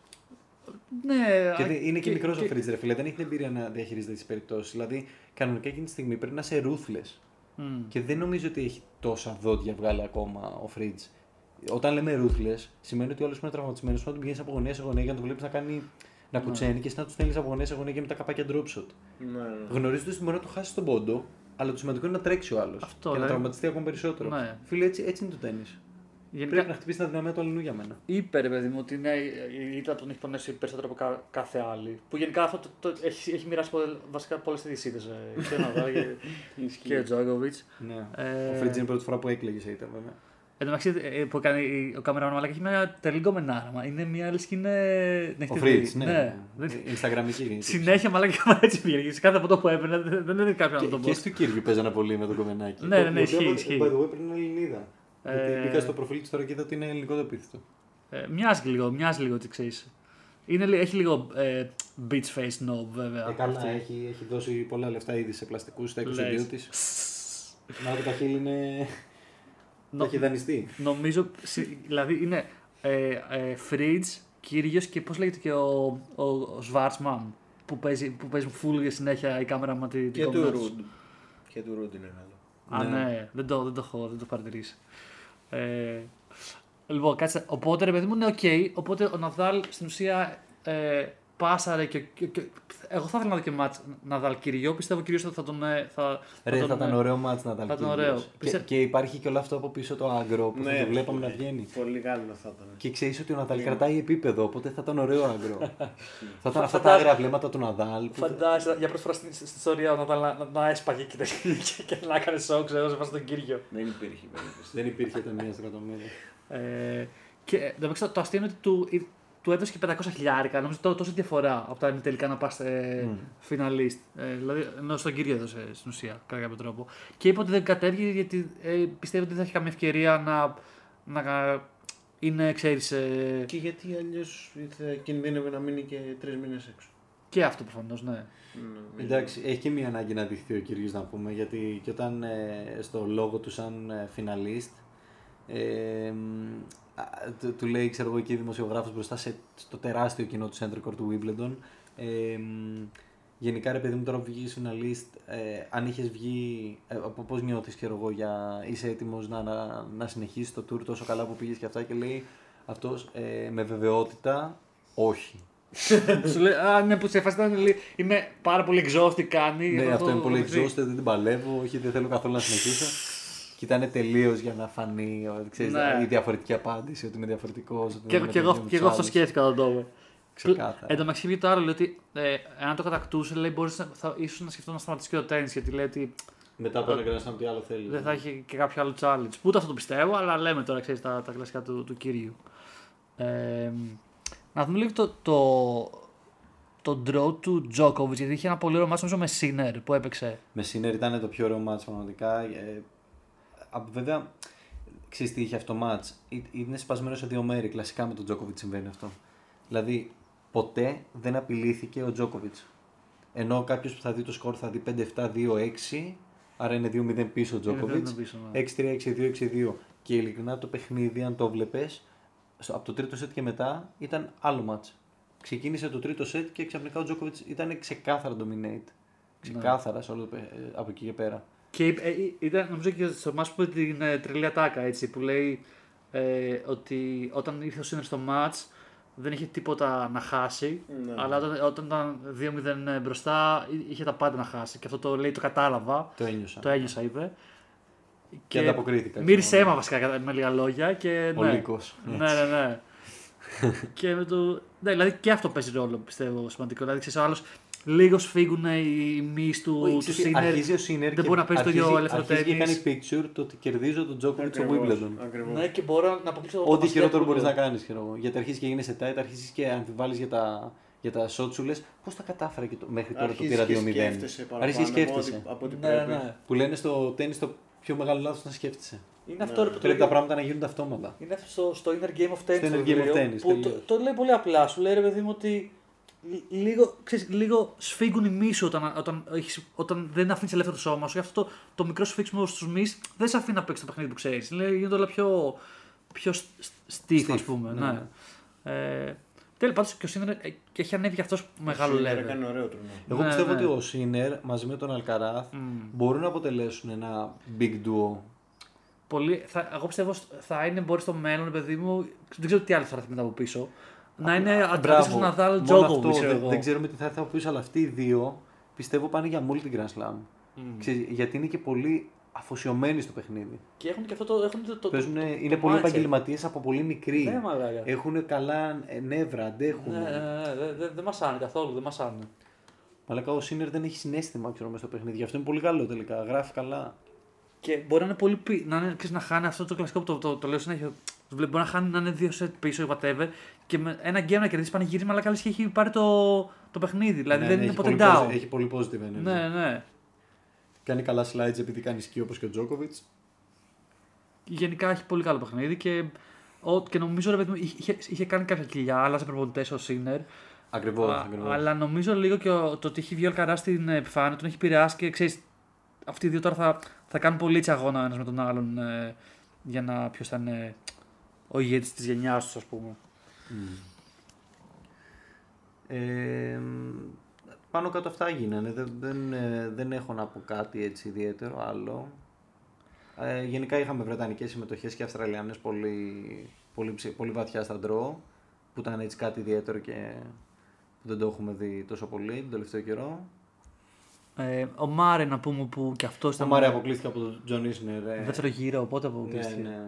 Ναι, Και α, δεν- είναι και, μικρός ο Φρίτζ, ρε φίλε, δεν έχει την εμπειρία να διαχειρίζεται τις περιπτώσεις. Δηλαδή, κανονικά εκείνη τη στιγμή πρέπει να είσαι ruthless. Μμ. Και δεν νομίζω ότι έχει τόσα δόντια βγάλει ακόμα ο Φρίτζ. Όταν λέμε ruthless, σημαίνει ότι ο άλλος που είναι τραυματισμένος πρέπει να τον πηγαίνεις από γωνία σε γωνία για να τον βλέπεις να κάνει. Να κουτσένει και εσύ να του στέλνεις από γωνία σε γωνία και με τα καπάκια drop shot. Ναι, ναι. Γνωρίζοντας ότι μπορεί να του χάσει τον πόντο, αλλά το σημαντικό είναι να τρέξει ο άλλος. Και Αυτό, να δηλαδή. τραυματιστεί ακόμα περισσότερο. Ναι. Φίλε, έτσι, έτσι είναι το τέννη. Γενικά, Πρέπει να χτυπήσει την αδυναμία του αλλού για μένα. είπε ρε παιδί μου ότι ναι, η ήττα τον έχει πονέσει περισσότερο από κα- κάθε άλλη. Που γενικά αυτό το, το, έχει, έχει μοιράσει πολλές, βασικά πολλές ειδησίδε. Ε, και ο Ναδάλ και, και ο Τζόκοβιτ. Ναι. Ε, Ο Φρίτζ είναι η πρώτη φορά που έκλαιγε σε ήταν βέβαια. Εν τω μεταξύ, ε, που έκανε η- ο καμεραμάν Μαλάκα έχει μια τελή κομμενάρα. Είναι μια λε και είναι. την Ο έχετε Φρίτζ, δει. ναι. Δεν- Instagramική είναι. Συνέχεια μαλάκα η κάμερα έτσι πήγαινε. Σε κάθε από που έπαιρνε δεν δεν είναι κάποιο να το Και, πω. και στο Κίρβι παίζανε πολύ με τον κομμενάκι. Ναι, ναι, ναι, Το- ισχύει, το- ισχύει. By the way, πρέπει να είναι Ελληνίδα. Ε, Γιατί μπήκα στο προφίλ της τώρα και είδα ότι είναι ελληνικό το επίθετο. Ε, μοιάζει λίγο, μοιάζει λίγο ότι ξέρεις. Είναι, λι- έχει λίγο ε, beach face knob βέβαια. Ε, καλά, αυτή. έχει, έχει δώσει πολλά λεφτά ήδη σε πλαστικούς στα 22 Λες. τη. Να και τα χείλη είναι. Νο- Το έχει δανειστεί. Νομίζω, συ- δηλαδή είναι ε, ε, Fridge, Κύριος και πώς λέγεται και ο, ο, ο Schwarzman που παίζει, που παίζει full συνέχεια η κάμερα με της, την Και του κομμένα τους. Ρουντ. Και του Ρουντ είναι καλό. Α, Ναι. ναι, δεν, το, δεν, το έχω, δεν το έχω παρατηρήσει. Ε, λοιπόν, κάτσε. Οπότε ρε παιδί μου είναι οκ. Οπότε ο Ναδάλ στην ουσία ε, πάσαρε και, και, και- Εγώ θα ήθελα να δω και μάτς Ναδάλ Κύργιο. Πιστεύω κυρίως ότι θα τον. ε, Θα, Ρε, τον, θα ήταν ε, ωραίο μάτς να ήταν θα ήταν Κύργιος. ωραίο. Και, Πιστε- και υπάρχει και όλο αυτό από πίσω το aggro που θα το βλέπαμε να βγαίνει. Πολύ καλό θα ήταν. Και ξέρεις ότι ο Ναδάλ κρατάει επίπεδο, οπότε θα ήταν ωραίο aggro. θα ήταν αυτά τα Φαντάζομαι- άγρια βλέμματα του Ναδάλ. που θα- Φαντάζεσαι για πρώτη φορά στην, στην ιστορία ο Ναδάλ να, να, να έσπαγε και, και, και να έκανε σοκ, ξέρω, σε βάση τον Κύριο. Δεν υπήρχε περίπτωση. Δεν υπήρχε ούτε μία στο εκατομμύριο. Ε, και ε, εντάξει, το, το αστείο είναι ότι του, ε, του έδωσε και 500 χιλιάρικα. Νομίζω τό- τόση διαφορά από τα τελικά να πας ε, φιναλίστ. Ε, δηλαδή, ενώ στον κύριο έδωσε στην ουσία κατά κάποιο τρόπο. Και είπε ότι δεν κατέβηκε γιατί ε, πιστεύει ότι δεν θα έχει καμία ευκαιρία να, να είναι, ξέρεις. Ε, Και γιατί αλλιώς θα κινδύνευε να μείνει και τρεις μήνες έξω. και αυτό προφανώς, ναι. Ναι, Εντάξει, έχει και μία ανάγκη να δειχθεί ο Κύριος να πούμε, γιατί και όταν ε, στο λόγο του σαν ε, φιναλίστ Ε, μ, α, του, του λέει, ξέρω εγώ, εκεί δημοσιογράφος μπροστά σε, στο τεράστιο κοινό του Center Court του Wimbledon. Ε, μ, γενικά, ρε παιδί μου, τώρα που βγήκες φιναλίστ, ε, αν είχες βγει, ε, από πώς νιώθεις, ξέρω εγώ, για, είσαι έτοιμος να, να, να συνεχίσεις το tour τόσο καλά που πήγες και αυτά και λέει αυτός, ε, με βεβαιότητα, όχι. Σου λέει, Α, ναι, που σε φάση ήταν, λέει, Είμαι πάρα πολύ exhausted, κάνει. Ναι, το- αυτό είναι πολύ το- exhausted, δεν την παλεύω, όχι, δεν θέλω καθόλου να συνεχίσω. Και ήταν τελείως για να φανεί ο- ξέρεις, Ναι. η διαφορετική απάντηση, ότι είμαι διαφορετικός. Και, εγώ- και, εγώ, και εγώ αυτό σκέφτηκα τον τόπο. Ξεκάθαρα. Εν τω μεταξύ βγήκε το άλλο, λέει ότι ε, αν το κατακτούσε, λέει, μπορείς να, θα, ίσως να σκεφτώ να σταματήσει και το τέννη, γιατί λέει ότι Μετά το έκανε τι άλλο θέλει. δεν θα έχει και κάποιο άλλο challenge. Που ούτε αυτό το πιστεύω, αλλά λέμε τώρα, ξέρεις, τα, τα κλασικά του, του κυρίου. Ε, να δούμε λίγο το, το, το draw του Djokovic, γιατί είχε ένα πολύ ωραίο μάτσο νομίζω με Sinner που έπαιξε. Με Σίνερ ήταν το πιο ωραίο μάτς πραγματικά. Ε, α, βέβαια, ξέρεις τι είχε αυτό το μάτς; Ή- Είναι σπασμένο σε δύο μέρη. Κλασικά με τον Τζόκοβιτς συμβαίνει αυτό. Δηλαδή, ποτέ δεν απειλήθηκε ο Τζόκοβιτς. Ενώ κάποιος που θα δει το σκορ θα δει 5-7-2-6, άρα είναι 2-0 πίσω ο Τζόκοβιτς. 2-0 πίσω, ναι. 6-3, 6-2, 6-2. Και ειλικρινά το παιχνίδι, αν το βλέπει, από το τρίτο σετ και μετά ήταν άλλο μάτς. Ξεκίνησε το τρίτο σετ και ξαφνικά ο Τζόκοβιτς ήταν ξεκάθαρα dominate. Ξεκάθαρα σε όλο το, παι- ε, από εκεί και πέρα. Και είπε- ε, ε, ήταν νομίζω και στο μάτς που είπε την ε, τρελή ατάκα έτσι, που λέει ε, ότι όταν ήρθε ο Σίνερ στο μάτς δεν είχε τίποτα να χάσει, Ναι. αλλά όταν, όταν ήταν 2-0 μπροστά εί- είχε τα πάντα να χάσει. Και αυτό το λέει, το κατάλαβα, Το ένιωσα. το ένιωσα είπε. Και ανταποκρίθηκα. Μύρισε αίμα βασικά κατά- με λίγα λόγια. Και, Ο ναι. Λύκος, Ναι, ναι, ναι. και με το... ναι, δηλαδή και αυτό παίζει ρόλο πιστεύω σημαντικό. Δηλαδή ξέρεις, ο άλλος λίγος σφίγγουν οι μυς του, Όχι, του ξέρεις, Σίνερ. αρχίζει ο Σίνερ δεν και μπορεί να παίζει το ίδιο αρχίζει- ελεύθερο αρχίζει και τέννις. κάνει picture το ότι κερδίζω τον Τζόκοβιτς στο Ακριβώς, Wimbledon. ακριβώς. Ναι, και μπορώ να αποκλείσω το Ό,τι μπασκετ χειρότερο που μπορείς λέω. να κάνεις, ξέρω εγώ. Γιατί αρχίζεις και γίνεσαι tight, αρχίζεις και αμφιβάλλεις για τα, για τα shot σου, λες πώς τα κατάφερα και το, μέχρι τώρα το Αρχίζεις πήρα και 2-0. σκέφτεσαι παραπάνω Αρχίζει και από σκέφτεσαι. ό,τι- από ό,τι Ναι, πρέπει. ναι. Που λένε στο τέννη το πιο μεγάλο λάθος να σκέφτεσαι. Είναι αυτό ρε, που το Πρέπει τα λέει- πράγματα να γίνονται αυτόματα. Είναι αυτό στο, στο Inner Game of Tennis. Στο το Inner Game of βιβλίο, Tennis, Που το, τελείως. το λέει πολύ απλά. Σου λέει ρε παιδί μου ότι λ- λίγο, ξέρεις, λίγο σφίγγουν οι μυς σου όταν, όταν, έχεις, όταν δεν αφήνεις ελεύθερο το σώμα σου. Γι' αυτό το, το μικρό σφίξιμο στους μυς δεν σε αφήνει να παίξεις το παιχνίδι που ξέρεις. Γίνεται όλα πιο, πιο στίφ, ας Stiff, πούμε. ναι, Ναι. Ε, Τέλος πάντων και ο Σίνερ ε, και έχει ανέβει και αυτός μεγάλο Σίνερ level. Έκανε ωραίο τουρνό. Εγώ Ναι, πιστεύω ναι. ότι ο Σίνερ μαζί με τον Αλκαράθ μπορούν να αποτελέσουν ένα big duo. Πολύ, θα, εγώ πιστεύω σ- θα είναι μπορεί στο μέλλον, παιδί μου, δεν ξέρω τι άλλο θα έρθει μετά από πίσω. Να είναι αντίστοιχο Ναδάλ Μόνο Τζόκοβιτ, αυτό, ξέρω δεν, εγώ. δεν ξέρουμε τι θα έρθει από πίσω, αλλά αυτοί οι δύο πιστεύω πάνε για multi Grand Slam. Ξέρεις, γιατί είναι και πολύ αφοσιωμένοι στο παιχνίδι. Και έχουν και αυτό το. Έχουν το, το, Παίζουν, το- είναι το πολύ mindset. επαγγελματίες από πολύ μικροί. Ναι, μαλάκα. Έχουν καλά ε, νεύρα, αντέχουν. Ναι, ναι, ναι, δεν δε, δεν μασάνε καθόλου, δεν μασάνε. Μαλάκα ο Σίνερ δεν έχει συνέστημα ξέρω, μέσα στο παιχνίδι. Γι' αυτό είναι πολύ καλό τελικά. Γράφει καλά. Και μπορεί να είναι πολύ. πι- Να, είναι, ξέρεις, να χάνει αυτό το κλασικό που το, το, το, λέω συνέχεια. Το βλέπω, Μπορεί να χάνει να είναι δύο σετ πίσω ή whatever και με ένα game να κερδίσει πανηγύρισμα, αλλά καλή και έχει πάρει το, το παιχνίδι. Δηλαδή Ναι, δεν ναι, είναι έχει ποτέ πολύ down. posi- Έχει πολύ positive energy. Ναι, ναι. Κάνει καλά slides επειδή κάνει σκι όπως και ο Τζόκοβιτ. Γενικά έχει πολύ καλό παιχνίδι και, ο, και νομίζω ρε παιδί μου είχε, είχε κάνει κάποια κοιλιά, άλλαζε προπονητέ ο Σίνερ. Ακριβώς. Α, Αλλά νομίζω λίγο και ο- το ότι έχει βγει ο Αλκαρά στην επιφάνεια τον έχει επηρεάσει και ξέρεις. Αυτοί οι δύο τώρα θα, θα κάνουν πολύ έτσι αγώνα ένας με τον άλλον ε, για να ποιος θα είναι ο ηγέτης της γενιάς τους, ας πούμε. Ε, πάνω κάτω αυτά γίνανε. Δεν, δεν, ε, δεν έχω να πω κάτι έτσι ιδιαίτερο άλλο. Ε, γενικά είχαμε βρετανικές συμμετοχές και Αυστραλιάνες πολύ, πολύ, ψη- πολύ βαθιά στα draw που ήταν έτσι κάτι ιδιαίτερο και δεν το έχουμε δει τόσο πολύ τον τελευταίο καιρό. Ε, ο Μάρεϊ να πούμε που και αυτός Ο ήταν. Μάρεϊ αποκλείστηκε από τον Τζον Ίσνερ. ε, Δεύτερο γύρο, οπότε ναι, αποκλείστηκε. ναι.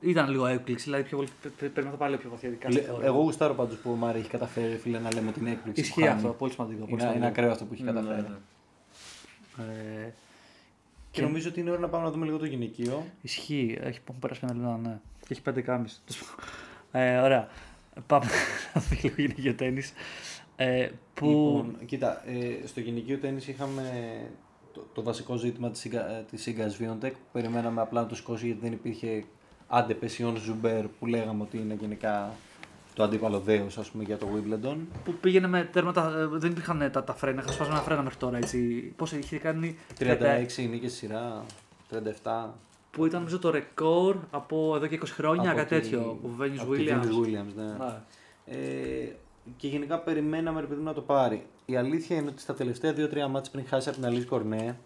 Ήταν λίγο έκπληξη, δηλαδή πιο πολύ, πρέ- πρέπει να το πάρει λίγο πιο βαθιά. κάθε Λε- φορά. Εγώ γουστάρω πάντως που ο Μάρεϊ έχει καταφέρει φίλε, να λέμε την έκπληξη. που Ισχύει χάνει. αυτό, πολύ σημαντικό. Πολύ Είναι, σημαντικό. είναι ακραίο αυτό που έχει Ναι, καταφέρει. ναι. Ε, Και νομίζω ότι είναι ώρα να πάμε να δούμε λίγο το γυναικείο. Ισχύει, έχει έχουν περάσει ένα λεπτό, ναι. Και έχει πέντε κάμις. ε, ωραία. Πάμε να δούμε λίγο γυναικείο τέννις. Ε, που... Λοιπόν, κοίτα, ε, στο γυναικείο τέννις είχαμε το, το βασικό ζήτημα της, Ίγκα- ε, της Ίγκα Σβιόντεκ που περιμέναμε απλά να το σηκώσει γιατί δεν υπήρχε άντε πες η Ονς Ζουμπέρ που λέγαμε ότι είναι γενικά το αντίπαλο δέος ας πούμε για το Wimbledon. που πήγαινε με τέρματα, ε, δεν υπήρχαν ε, τα, τα φρένα, είχα σπασμένα φρένα μέχρι τώρα. Έτσι. Πώς είχε κάνει 36 νίκες στη σειρά, 37. που ήταν νομίζω το ρεκόρ από εδώ και 20 χρόνια, Από κάτι τη- τέτοιο. Ο Venus από τη Williams. Venus Williams, ναι. Ναι. Ε, και γενικά περιμέναμε ρε παιδί μου να το πάρει. Η αλήθεια είναι ότι στα τελευταία 2-3 μάτια πριν χάσει από την Αλής Κορνέ,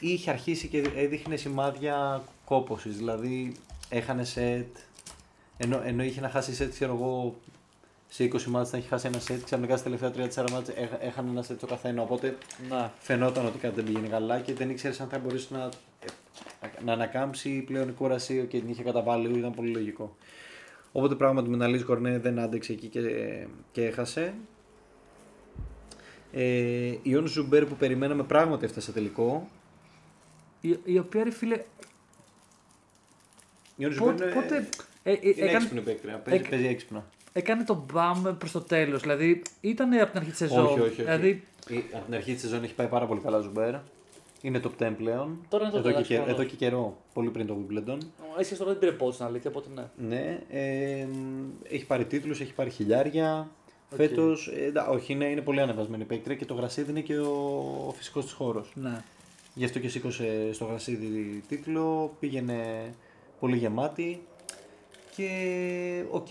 είχε αρχίσει και έδειχνε σημάδια κόπωσης. Δηλαδή έχανε σετ, ενώ, ενώ είχε να χάσει σετ, ξέρω εγώ, σε 20 ματς να έχει χάσει ένα σετ, ξαφνικά στα τελευταία 3-4 ματς έχ- έχανε ένα σετ το καθένα. Οπότε Ναι. φαινόταν ότι κάτι δεν πήγαινε καλά και δεν ήξερε αν θα μπορούσε να, να ανακάμψει πλέον η κούραση και την είχε καταβάλει, ήταν πολύ λογικό. Οπότε πράγματι με την Αλίζ Κορνέ δεν άντεξε εκεί και, και έχασε. Ε, η Ονς Ζουμπέρ που περιμέναμε πράγματι έφτασε τελικό. Η, η οποία ρε φίλε. Η Ονς Ζουμπέρ Πότε, είναι, πότε ε, ε, είναι έκανε, έξυπνη παίκτρια, παίζει, έκ- παίζει έξυπνα. έκανε το μπαμ προς το τέλος. Δηλαδή ήταν από την αρχή της σεζόν. Όχι, όχι, όχι. Δηλαδή, Η- από την αρχή της σεζόν έχει πάει πάρα πολύ καλά η Ζουμπέρ. Είναι top 10 πλέον. Τώρα είναι top εδώ, 10, και, και- προφανώς. εδώ και καιρό, πολύ πριν το Wimbledon. εσύ τώρα δεν πήρε πόντους στην αλήθεια, οπότε ναι. Ναι, ε, έχει πάρει τίτλους, έχει πάρει χιλιάρια. Οκ. Φέτος, ε, εντά- όχι, είναι, είναι πολύ ανεβασμένη παίκτρια και το γρασίδι είναι και ο, ο φυσικός της χώρος. ναι. Γι' αυτό και σήκωσε στο γρασίδι τίτλο, πήγαινε πολύ γεμάτη και οκ,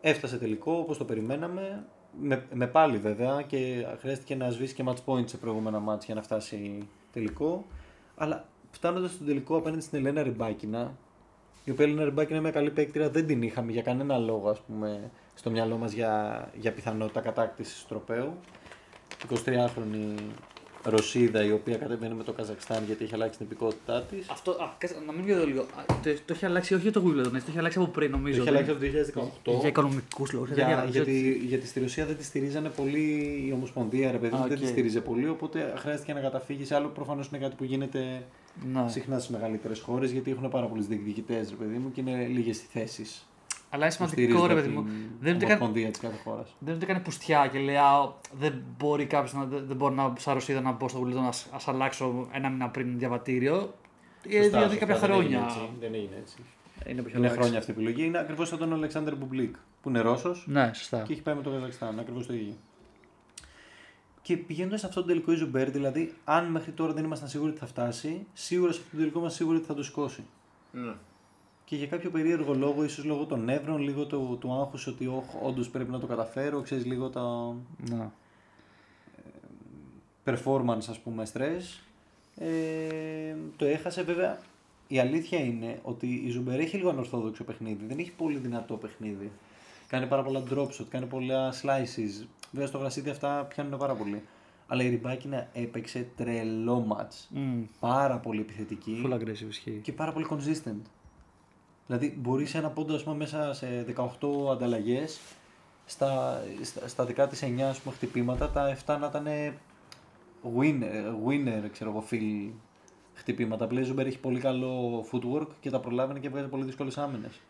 έφτασε τελικό όπως το περιμέναμε. Με, με πάλι βέβαια και χρειάστηκε να σβήσει και match point σε προηγούμενα match για να φτάσει τελικό. Αλλά φτάνοντας στον τελικό απέναντι στην Ελένα Ριμπάκινα, η οποία Ελένα Ριμπάκινα είναι μια καλή παίκτρια, δεν την είχαμε για κανένα λόγο ας πούμε, στο μυαλό μας για, για πιθανότητα κατάκτησης του τροπαίου. 23χρονη Ρωσίδα η οποία κατεβαίνει με το Καζακστάν γιατί έχει αλλάξει την υπηκότητά της. Αυτό, α, κάτσε, να μην βγει λίγο. Α, Το, το έχει αλλάξει όχι για το Wimbledon, έτσι, το έχει αλλάξει από πριν Το νομίζω. έχει δεν- αλλάξει από το 2018. Για οικονομικούς λόγους. Για, γιατί, γιατί στη Ρωσία δεν τη στηρίζανε πολύ η Ομοσπονδία, ρε παιδί μου, Α, δεν τη οκ. στηρίζε πολύ. Οπότε χρειάστηκε να καταφύγει σε άλλο. Προφανώς είναι κάτι που γίνεται Ναι. συχνά στις μεγαλύτερες χώρες γιατί έχουν πάρα πολλούς διεκδικητές, ρε παιδί μου, και είναι λίγες οι θέσεις. Αλλά είναι σημαντικό, ρε παιδί μου. Δεν είναι ότι κάνει- Ομοσπονδία της κάθε χώρας. Δεν είναι ότι κάνει πουστιά και λέει «Α, δεν μπορεί κάποιος να, δεν δεν μπορεί να, σαν Ρωσίδα να μπω στο Wimbledon να σ- ας αλλάξω ένα μήνα πριν διαβατήριο. Ε, δηλαδή κάποια χρόνια. Δεν έγινε έτσι. Είναι που έχει Είναι αλλάξει. χρόνια αυτή η επιλογή. Είναι ακριβώς σαν τον Αλεξάνδρ Μπουμπλίκ που είναι Ρώσος Ναι, σωστά. και έχει πάει με το Καζακστάν. Ακριβώς το ίδιο. Και πηγαίνοντας σε αυτόν τον τελικό η Ζουμπέρ, δηλαδή, αν μέχρι τώρα δεν ήμασταν σίγουροι ότι θα φτάσει, σίγουρα σε αυτόν τον τελικό είμαστε σίγουροι ότι θα το σηκώσει. Ναι. Και για κάποιο περίεργο λόγο, ίσως λόγω των νεύρων, λίγο του, του άγχους ότι όντως πρέπει να το καταφέρω, ξέρεις λίγο τα Ναι. performance, ας πούμε, stress. Ε, το έχασε βέβαια. Η αλήθεια είναι ότι η Ζουμπέρ έχει λίγο ανορθόδοξο παιχνίδι. Δεν έχει πολύ δυνατό παιχνίδι. Κάνει πάρα πολλά drop shot, κάνει πολλά slices. Βέβαια στο γρασίδι αυτά πιάνουν πάρα πολύ. Αλλά η Ριμπάκινα έπαιξε τρελό match. Mm. Πάρα πολύ επιθετική Full aggressive ισχύει. και πάρα πολύ consistent. Δηλαδή μπορείς σε ένα πόντο ας πούμε, μέσα σε 18 ανταλλαγές στα, στα, στα δικά της 9 ας πούμε, χτυπήματα τα 7 να ήταν winner, winner ξέρω εγώ, full χτυπήματα. Πλέον η Ζουμπέρ έχει πολύ καλό footwork και τα προλάβαινε και βγάζει πολύ δύσκολες άμυνες.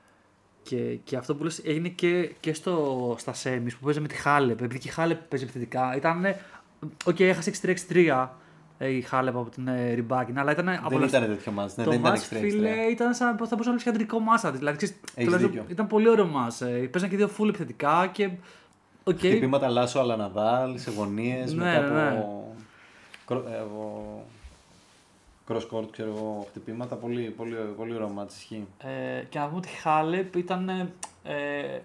Και, και αυτό που λες έγινε και, και στο, στα semis που παίζει με τη Χάλεπ. Επειδή και η Χάλεπ παίζει επιθετικά. Ήταν. Οκ, έχασε 6-3-6-3 ε, η Χάλεπ από την ε, Ριμπάκινα, αλλά ήταν Δεν ήταν τέτοιο ματς, ναι, το δεν ήταν match, extra φίλε, ήταν σαν θα μπορούσε να είναι κεντρικό ματς. Δηλαδή, ξέρεις, Έχεις τουλάχιστον δίκιο. ήταν πολύ ωραίο ματς. Ε, παίζαν και οι δύο full επιθετικά και. Οκ. Χτυπήματα λάσο αλά Ναδάλ σε γωνίες Ναι, μετά ναι. από, κρο- ε, από cross court ξέρω εγώ, χτυπήματα. Πολύ, πολύ, πολύ ωραίο ματς ισχύει. Ε, και να πούμε ότι η Χάλεπ ήταν. Ε,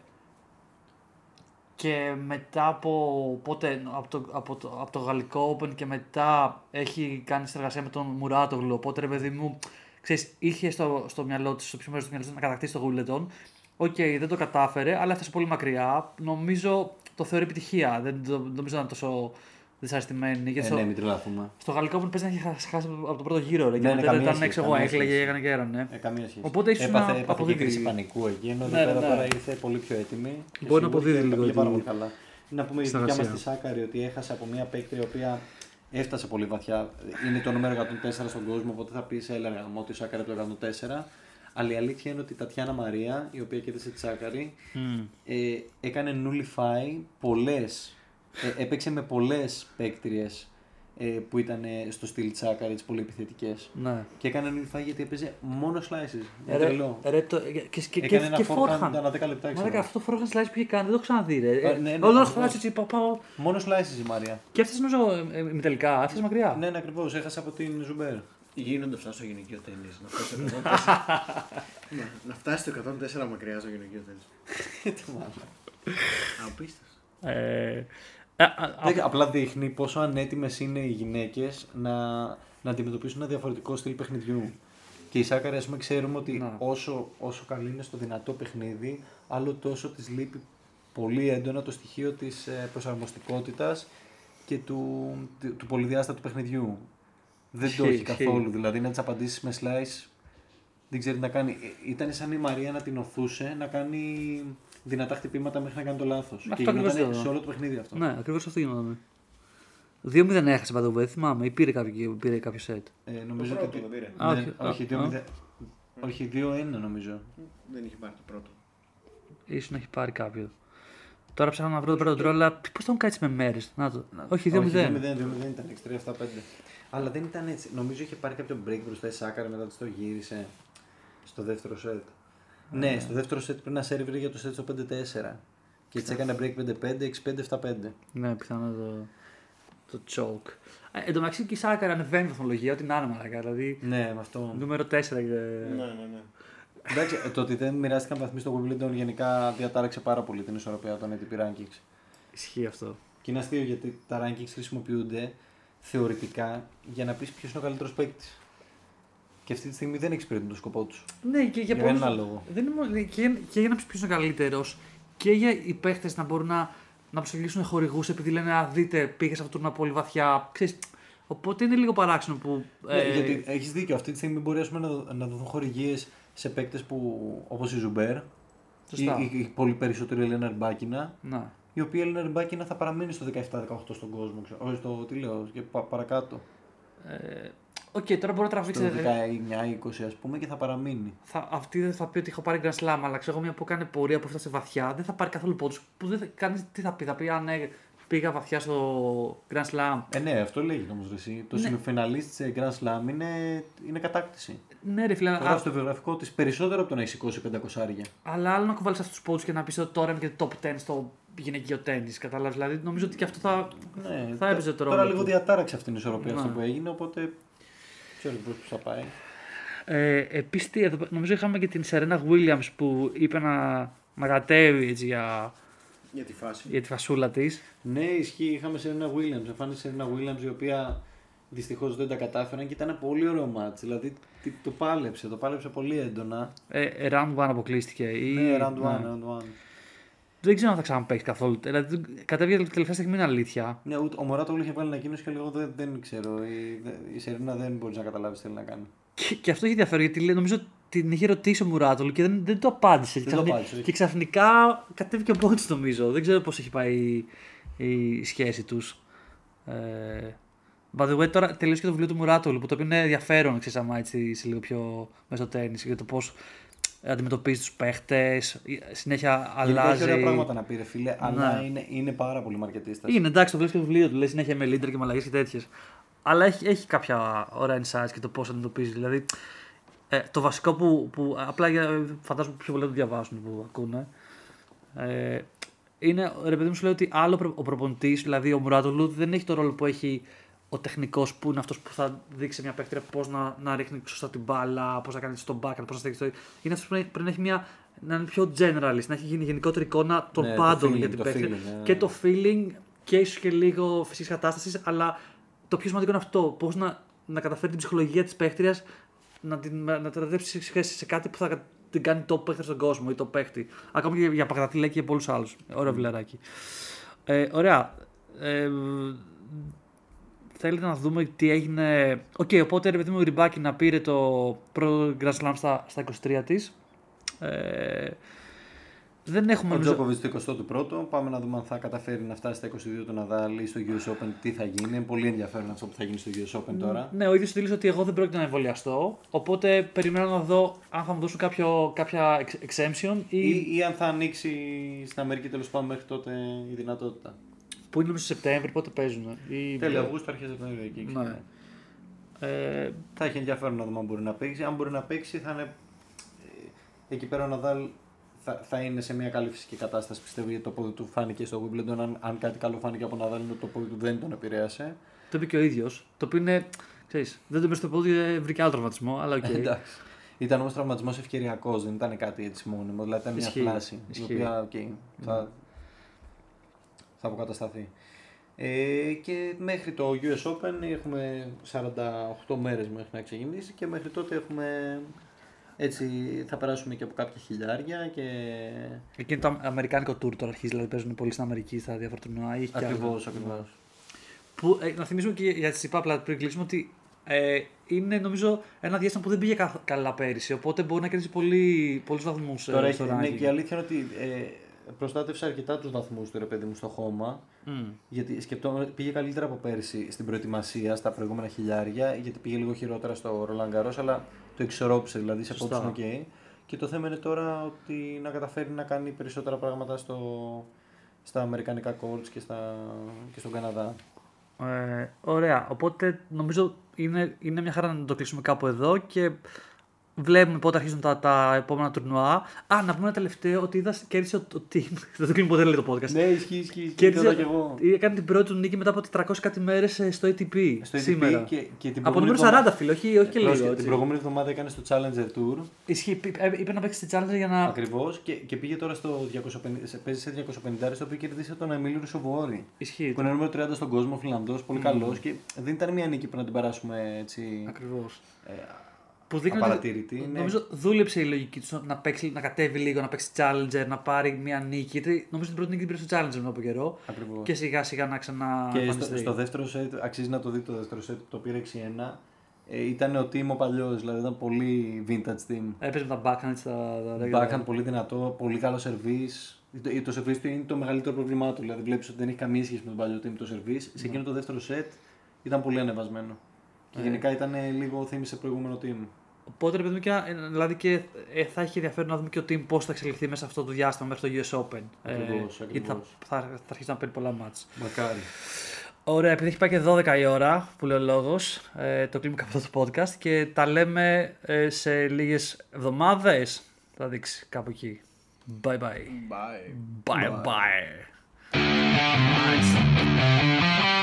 και μετά από, πότε, από, το, από, το, από το Γαλλικό Open και μετά έχει κάνει συνεργασία με τον Μουράτογλου. Οπότε ρε παιδί μου, ξέρεις, είχε στο, στο μυαλό της, στο πιο μέρος του μυαλό της να κατακτήσει το Wimbledon. Οκ, δεν το κατάφερε, αλλά έφτασε πολύ μακριά. Νομίζω το θεωρεί επιτυχία. Δεν το- δεν νομίζω να είναι τόσο δυσαρεστημένη. Γιατί Ε, στο, ναι, μην τρελαθούμε. στο Γαλλικό Open παίζει να έχει χάσει- χάσει από τον πρώτο γύρο. Ρε, Ναι, και ναι, μετά καμία ήταν σχέση, έξω εγώ, καμία έκλαιγε, σχέση. έκανε και έρανε. Ε, καμία σχέση. Οπότε ίσως έπαθε, να έπαθε αποδίδει. και κρίση πανικού εκεί, ενώ εδώ Ναι, πέρα ναι. τώρα ήρθε πολύ πιο έτοιμη. και Μπορεί να σίγουρη αποδίδει και λίγο πήγε πάρα τη- πολύ καλά. Να πούμε η δικιά μας συνεργασία. τη Σάκαρη ότι έχασε από μια παίκτρια η οποία έφτασε πολύ βαθιά. Είναι το νούμερο 104 στον κόσμο, οπότε θα πεις έλεγα μου ότι η Σάκαρη το 104. Αλλά η αλήθεια είναι ότι η Τατιάνα Μαρία, η οποία κέρδισε τη Σάκαρη, ε, έκανε nullify πολλές, ε, έπαιξε με πολλές παίκτριες ε, που ήταν ε, στο στυλ της Σάκαρη, τις πολύ επιθετικές. Ναι. Και έκανε nullify γιατί έπαιζε μόνο slices. Είναι Ρε, τρελό. ρε, το, και, και, και, Έκανε ένα και forehand forehand. ανά 10 λεπτά, Μα ξέρω. δέκα, αυτό το forehand slice που είχε κάνει, δεν το έχω ξαναδεί. Ρε. Ε, Ε, ναι, ναι, Όλο ναι. χάσει έτσι, πάω, πάω. Μόνο slices η Μαρία. Και έφτασες νομίζω ε, ε, ημιτελικά, έφτασες μακριά. Ναι, ναι, ακριβώς. Έχασε από την Ζουμπέρ. Γίνονται αυτά στο γυναικείο τέννη. Να φτάσει στο 104. να, να φτάσει στο 104 μακριά στο γυναικείο τέννη. Απίστευτο. Ε, α, α, α, Δεν- Απλά δείχνει πόσο ανέτοιμες είναι οι γυναίκες να, να αντιμετωπίσουν ένα διαφορετικό στυλ παιχνιδιού. Και οι Σάκαρη, ας πούμε, ξέρουμε ότι Να. όσο, όσο καλή είναι στο δυνατό παιχνίδι, άλλο τόσο της λείπει πολύ έντονα το στοιχείο της προσαρμοστικότητας και του, του, του πολυδιάστατου παιχνιδιού. Δεν το Ισχύει, έχει ισχύει. καθόλου. Δηλαδή να τις απαντήσεις με slice δεν ξέρει τι να κάνει. Ε, Ήταν σαν η Μαρία να την οθούσε να κάνει δυνατά χτυπήματα μέχρι να κάνει το λάθος. Αυτό Και ακριβώς γινόταν το- σε όλο το παιχνίδι αυτό. ναι, ακριβώς αυτό γινόταν. 2-0 έχασε by the way, θυμάμαι, ή πήρε κάποιο, πήρε κάποιο σετ. Ε, νομίζω πρώτο ότι. δεν πήρε. Α, Ναι, όχι, όχι, α, 2-0. α. Όχι, 2-1 νομίζω. Δεν είχε πάρει το πρώτο. Ίσως να έχει πάρει κάποιο. Τώρα ψάχνω να βρω το πρώτο τρόλ, αλλά πώς θα μου κάτσει με μέρες. Να το. Όχι, 2-0. 2-0 ήταν 6-3-7-5. Αλλά δεν ήταν έτσι. Νομίζω είχε πάρει κάποιο break μπροστά η Σάκαρη μετά της το γύρισε στο δεύτερο σετ. Ναι, στο δεύτερο σετ πριν να σερβίρε για το σετ στο 5-4. Και έτσι έκανε break 5-5, 6-5-7-5. Ναι, πιθανό το, το choke. Ε, εν τω μεταξύ και η Σάκαρη ανεβαίνει η βαθμολογία, ό,τι να είναι μαλακά. Δηλαδή, Ναι, με αυτό. νούμερο 4 και... Ναι, ναι, ναι. Εντάξει, ε, το ότι δεν μοιράστηκαν βαθμοί στο Wimbledon γενικά διατάραξε πάρα πολύ την ισορροπία των ATP rankings. Ισχύει αυτό. Και είναι αστείο γιατί τα rankings χρησιμοποιούνται θεωρητικά για να πεις ποιος είναι ο καλύτερος παίκτης. Και αυτή τη στιγμή δεν εξυπηρετούν το σκοπό τους. Ναι, και για, Για πολλούς- ένα λόγο. Δεν είναι, μόνο- και, και για να πει ποιο είναι καλύτερος και για οι παίχτες να μπορούν να, να προσελκύσουν χορηγούς επειδή λένε Α, δείτε, πήγες σε αυτό το τουρνά πολύ βαθιά. Ξέρεις, οπότε είναι λίγο παράξενο που. Ναι, ε, γιατί έχεις δίκιο. Αυτή τη στιγμή μπορεί ας πούμε, να, δω- να δοθούν χορηγίες σε παίκτε που όπως η Ζουμπέρ ή, Σωστά. ή, ή πολύ περισσότερο η Ελένα Ριμπάκινα. Ναι. Η οποία η Ελένα Ριμπάκινα θα παραμείνει στο 17-18 στον κόσμο. Ξέρω. Όχι στο τι λέω, και πα- παρακάτω. Ε, Οκ, τώρα μπορεί να Στο τραβήξει. ε, 19-20 ας πούμε και θα παραμείνει. θα, αυτή δεν θα πει ότι έχω πάρει Grand Slam, αλλά ξέρω εγώ μια που κάνει πορεία που έφτασε βαθιά, δεν θα πάρει καθόλου πόντους. Που δεν θα, κανείς, τι θα πει, θα πει αν ναι, πήγα βαθιά στο Grand Slam. Ε, ναι, αυτό λέγει όμως εσύ. Το Ναι. σεμιφιναλίστ σε Grand Slam είναι, είναι κατάκτηση. Ναι, ρε φίλε, Θα α, γράψει το βιογραφικό της περισσότερο από το να έχει σηκώσει 500 άρια. αλλά άλλο να κουβάλει αυτούς τους πόντους και να πεις ότι τώρα είμαι και top 10 στο γυναικείο τέννη. Κατάλαβες. Δηλαδή, νομίζω ότι και αυτό θα. Ναι, Θα έπαιζε το ρόλο Τώρα του. λίγο διατάραξε αυτή την ισορροπία Ναι. αυτό που έγινε, οπότε ξέρω πώ θα πάει; Ε, Επίσης, νομίζω είχαμε και την Σερένα Williams που είπε να, να κατέβει έτσι, για, Για τη φάση. για τη φασούλα της. Ναι, ισχύει. Είχαμε Σερίνα Williams. Εμφάνισε Σερίνα Williams η οποία δυστυχώς δεν τα κατάφεραν και ήταν ένα πολύ ωραίο μάτς. Δηλαδή τι- το πάλεψε, το πάλεψε πολύ έντονα. Ε, round 1 αποκλείστηκε. Ή, Ναι, round 1, ναι. round 1. Δεν ξέρω αν θα ξαναπέξει καθόλου. Δηλαδή, κατέβηκε τελευταία στιγμή είναι αλήθεια. Ναι, ούτε, ο Μωράτογλου είχε βγάλει ανακοίνωση και λίγο δεν, δεν ξέρω. Η, η Σερίνα δεν μπορείς να καταλάβεις τι θέλει να κάνει. Και, και αυτό έχει ενδιαφέρον γιατί λέει, νομίζω ότι την είχε ρωτήσει ο Μουράτολου και δεν, δεν το απάντησε. Δεν και, το ξαφνι- απάντησε, όχι. και ξαφνικά κατέβηκε ο πόντς νομίζω. Δεν ξέρω πώς έχει πάει η, η σχέση τους. Ε, by the way, τώρα τελείωσε και το βιβλίο του Μουράτολου που το οποίο είναι ενδιαφέρον, ξέρεις, άμα έτσι είσαι λίγο πιο μέσα στο τέννη για το πώς αντιμετωπίζεις τους παίχτες, συνέχεια Γενικά αλλάζει. έχει ωραία πράγματα να πει, ρε φίλε, αλλά Ναι. είναι, είναι πάρα πολύ μαρκετίστας. Είναι εντάξει, το βλέπει και το βιβλίο του, λέει συνέχεια με leader και μαλαγές και τέτοιες. Αλλά έχει, έχει κάποια ωραία insights και το πώς αντιμετωπίζεις. Δηλαδή, ε, το βασικό που, που απλά για, φαντάζομαι πιο πολλοί το διαβάσουν που ακούνε. Ε, είναι, ρε παιδί μου, σου λέει ότι άλλο προ- ο προπονητής, δηλαδή ο Μουράτολου, δεν έχει το ρόλο που έχει ο τεχνικός που είναι αυτός που θα δείξει σε μια παίκτρια πώς να, να ρίχνει σωστά την μπάλα, πώς να κάνει στον backhand, πώς να στέκει στο. Είναι αυτός που πρέπει να έχει μια. να είναι πιο generalist, να έχει γίνει γενικότερη εικόνα των Ναι, το πάντων feeling, για την το παίκτρια. feeling, ναι. Και το feeling και ίσως και λίγο φυσικής κατάστασης, αλλά το πιο σημαντικό είναι αυτό. Πώς να, να καταφέρει την ψυχολογία της παίκτριας να την να τραβήξει σε, σε, σε κάτι που θα την κάνει top παίχτη στον κόσμο ή top παίχτη. Ακόμη και για Μπαγδατή και για πολλούς άλλους. Ωραίο βιβλιαράκι. Ε, ωραία. Ε, θέλετε να δούμε τι έγινε. Οκ, οπότε ρε παιδί μου η Ριμπάκινα πήρε το πρώτο Grand Slam στα, στα 23 της. Ε, δεν έχουμε Ο νομίζω- Τζόκοβιτς το 21ο. Πάμε να δούμε αν θα καταφέρει να φτάσει στα 22 του Ναδάλ ή στο US Open. Τι θα γίνει. Είναι πολύ ενδιαφέρον αυτό που θα γίνει στο US Open τώρα. Ναι, ο ίδιος δήλωσε ότι εγώ δεν πρόκειται να εμβολιαστώ. Οπότε περιμένω να δω αν θα μου δώσουν κάποιο, κάποια ex- exemption ή, Ή, ή αν θα ανοίξει στην Αμερική τέλος πάντων μέχρι τότε η δυνατότητα. Που είναι μέσα στο Σεπτέμβρη, πότε παίζουν. Ή... Τέλειο Αυγούστου, αρχές Σεπτεμβρίου εκεί. Ναι. ξέρω. Ε, Θα έχει ενδιαφέρον να δούμε αν μπορεί να παίξει. Αν μπορεί να παίξει, θα είναι. ε, Εκεί πέρα ο Ναδάλ θα, θα είναι σε μια καλή φυσική κατάσταση, πιστεύω, γιατί το πόδι του φάνηκε στο Wimbledon. Αν, αν κάτι καλό φάνηκε από τον Ναδάλ, είναι ότι το πόδι του δεν τον επηρέασε. το είπε και ο ίδιος. Το οποίο είναι. Ξέρεις, δεν το στο πόδι, ε, βρήκε άλλο τραυματισμό, αλλά οκ. Εντάξει. Ήταν όμως τραυματισμός ευκαιριακός, δεν ήταν κάτι έτσι μόνιμο. Δηλαδή ήταν μια Ισχύει, θλάση. ισχύει. Η οποία οκ, θα, θα αποκατασταθεί. Ε, και μέχρι το US Open έχουμε 48 μέρες μέχρι να ξεκινήσει και μέχρι τότε έχουμε έτσι θα περάσουμε και από κάποια χιλιάρια και Εκείνο το αμερικάνικο tour τώρα αρχίζει, δηλαδή παίζουν πολύ στην Αμερική στα διάφορα τουρνουά. ή έχει κι άλλα. ακριβώς, ακριβώς. Που, ε, να θυμίσουμε και για τις είπα απλά πριν κλείσουμε ότι ε, είναι νομίζω ένα διάστημα που δεν πήγε κα- καλά πέρυσι. Οπότε μπορεί να κερδίσει πολύ, πολλούς βαθμούς ε, Τώρα στο έχει, ναι, ranking. και η αλήθεια είναι ότι ε, προστάτευσε αρκετά τους βαθμούς του ρε παιδί μου στο χώμα Μμ. γιατί σκέψου, πήγε καλύτερα από πέρσι στην προετοιμασία στα προηγούμενα χιλιάρια γιατί πήγε λίγο χειρότερα στο Roland Garros αλλά το εξισορρόπησε δηλαδή σε Σωστά. πόντους είναι οκ και το θέμα είναι τώρα ότι να καταφέρει να κάνει περισσότερα πράγματα στο, στα αμερικανικά courts και, στα, και στον Καναδά. Ε, ωραία. Οπότε νομίζω είναι, είναι μια χαρά να το κλείσουμε κάπου εδώ και βλέπουμε πότε αρχίζουν τα, τα επόμενα τουρνουά. Α, να πούμε ένα τελευταίο ότι είδα κέρδισε το, το team. Δεν το κλείνω ποτέ λέει το podcast. Ναι, ισχύει, ισχύει. ισχύει, Κέρδισε, το είδα κι εγώ. έκανε την πρώτη του νίκη μετά από 400 κάτι μέρες στο ATP Στο ATP σήμερα. και, και την από προηγούμενη νούμερο 40 εβδομα- φίλε, όχι, όχι και λίγο. Πρόσεχε, έτσι. Την προηγούμενη εβδομάδα έκανε στο Challenger Tour Ισχύει, είπε- ε, είπε να παίξει στη Challenger για να. Ακριβώς και, και πήγε τώρα στο 250, σε- παίζει σε 250 στο οποίο κερδίσε τον Εμίλιο Ρουσοβουόρη. Ισχύει. Που είναι νούμερο 30 στον κόσμο, Φιλανδός, πολύ Mm. καλό και δεν ήταν μια νίκη που να την περάσουμε έτσι. Ακριβώς. Ε, Που δείχνει ότι απαρατήρητη. ναι. νομίζω δούλεψε η λογική τους να, παίξει, να κατέβει λίγο, να παίξει Challenger, να πάρει μια νίκη. Γιατί νομίζω την πρώτη νίκη την πήρε στο Challenger μετά από καιρό. Ακριβώς. Και σιγά σιγά να ξανά. Και στο, εμφανιστεί. στο δεύτερο σετ, αξίζει να το δει το δεύτερο σετ, το πήρε 6-1. Ε, ήταν ο team ο παλιός, δηλαδή ήταν πολύ vintage team. Έπαιζε με τα backhand έτσι τα. τα Backhand πολύ δυνατό, πολύ καλό service. Το, το service του είναι το μεγαλύτερο πρόβλημά του. Δηλαδή βλέπεις ότι δεν έχει καμία σχέση με τον παλιό team το service. Σε εκείνο το δεύτερο set ήταν πολύ ανεβασμένο. Και Ε. γενικά ήταν ε, λίγο θύμισε προηγούμενο team. Οπότε ρε παιδί μου, και, ε, δηλαδή και ε, θα έχει ενδιαφέρον να δούμε και ο team πώς θα εξελιχθεί μέσα σε αυτό το διάστημα μέχρι το US Open. Ακριβώς, Ε, γιατί θα, ακριβώς. θα, θα αρχίσει να παίρνει πολλά μάτς. Μακάρι. Ωραία, επειδή έχει πάει και 12 η ώρα που λέει ο λόγος, ε, το κλείνουμε κάπου αυτό το podcast και τα λέμε ε, σε λίγες εβδομάδες. Θα δείξει κάπου εκεί. Bye bye. Bye. Bye bye. You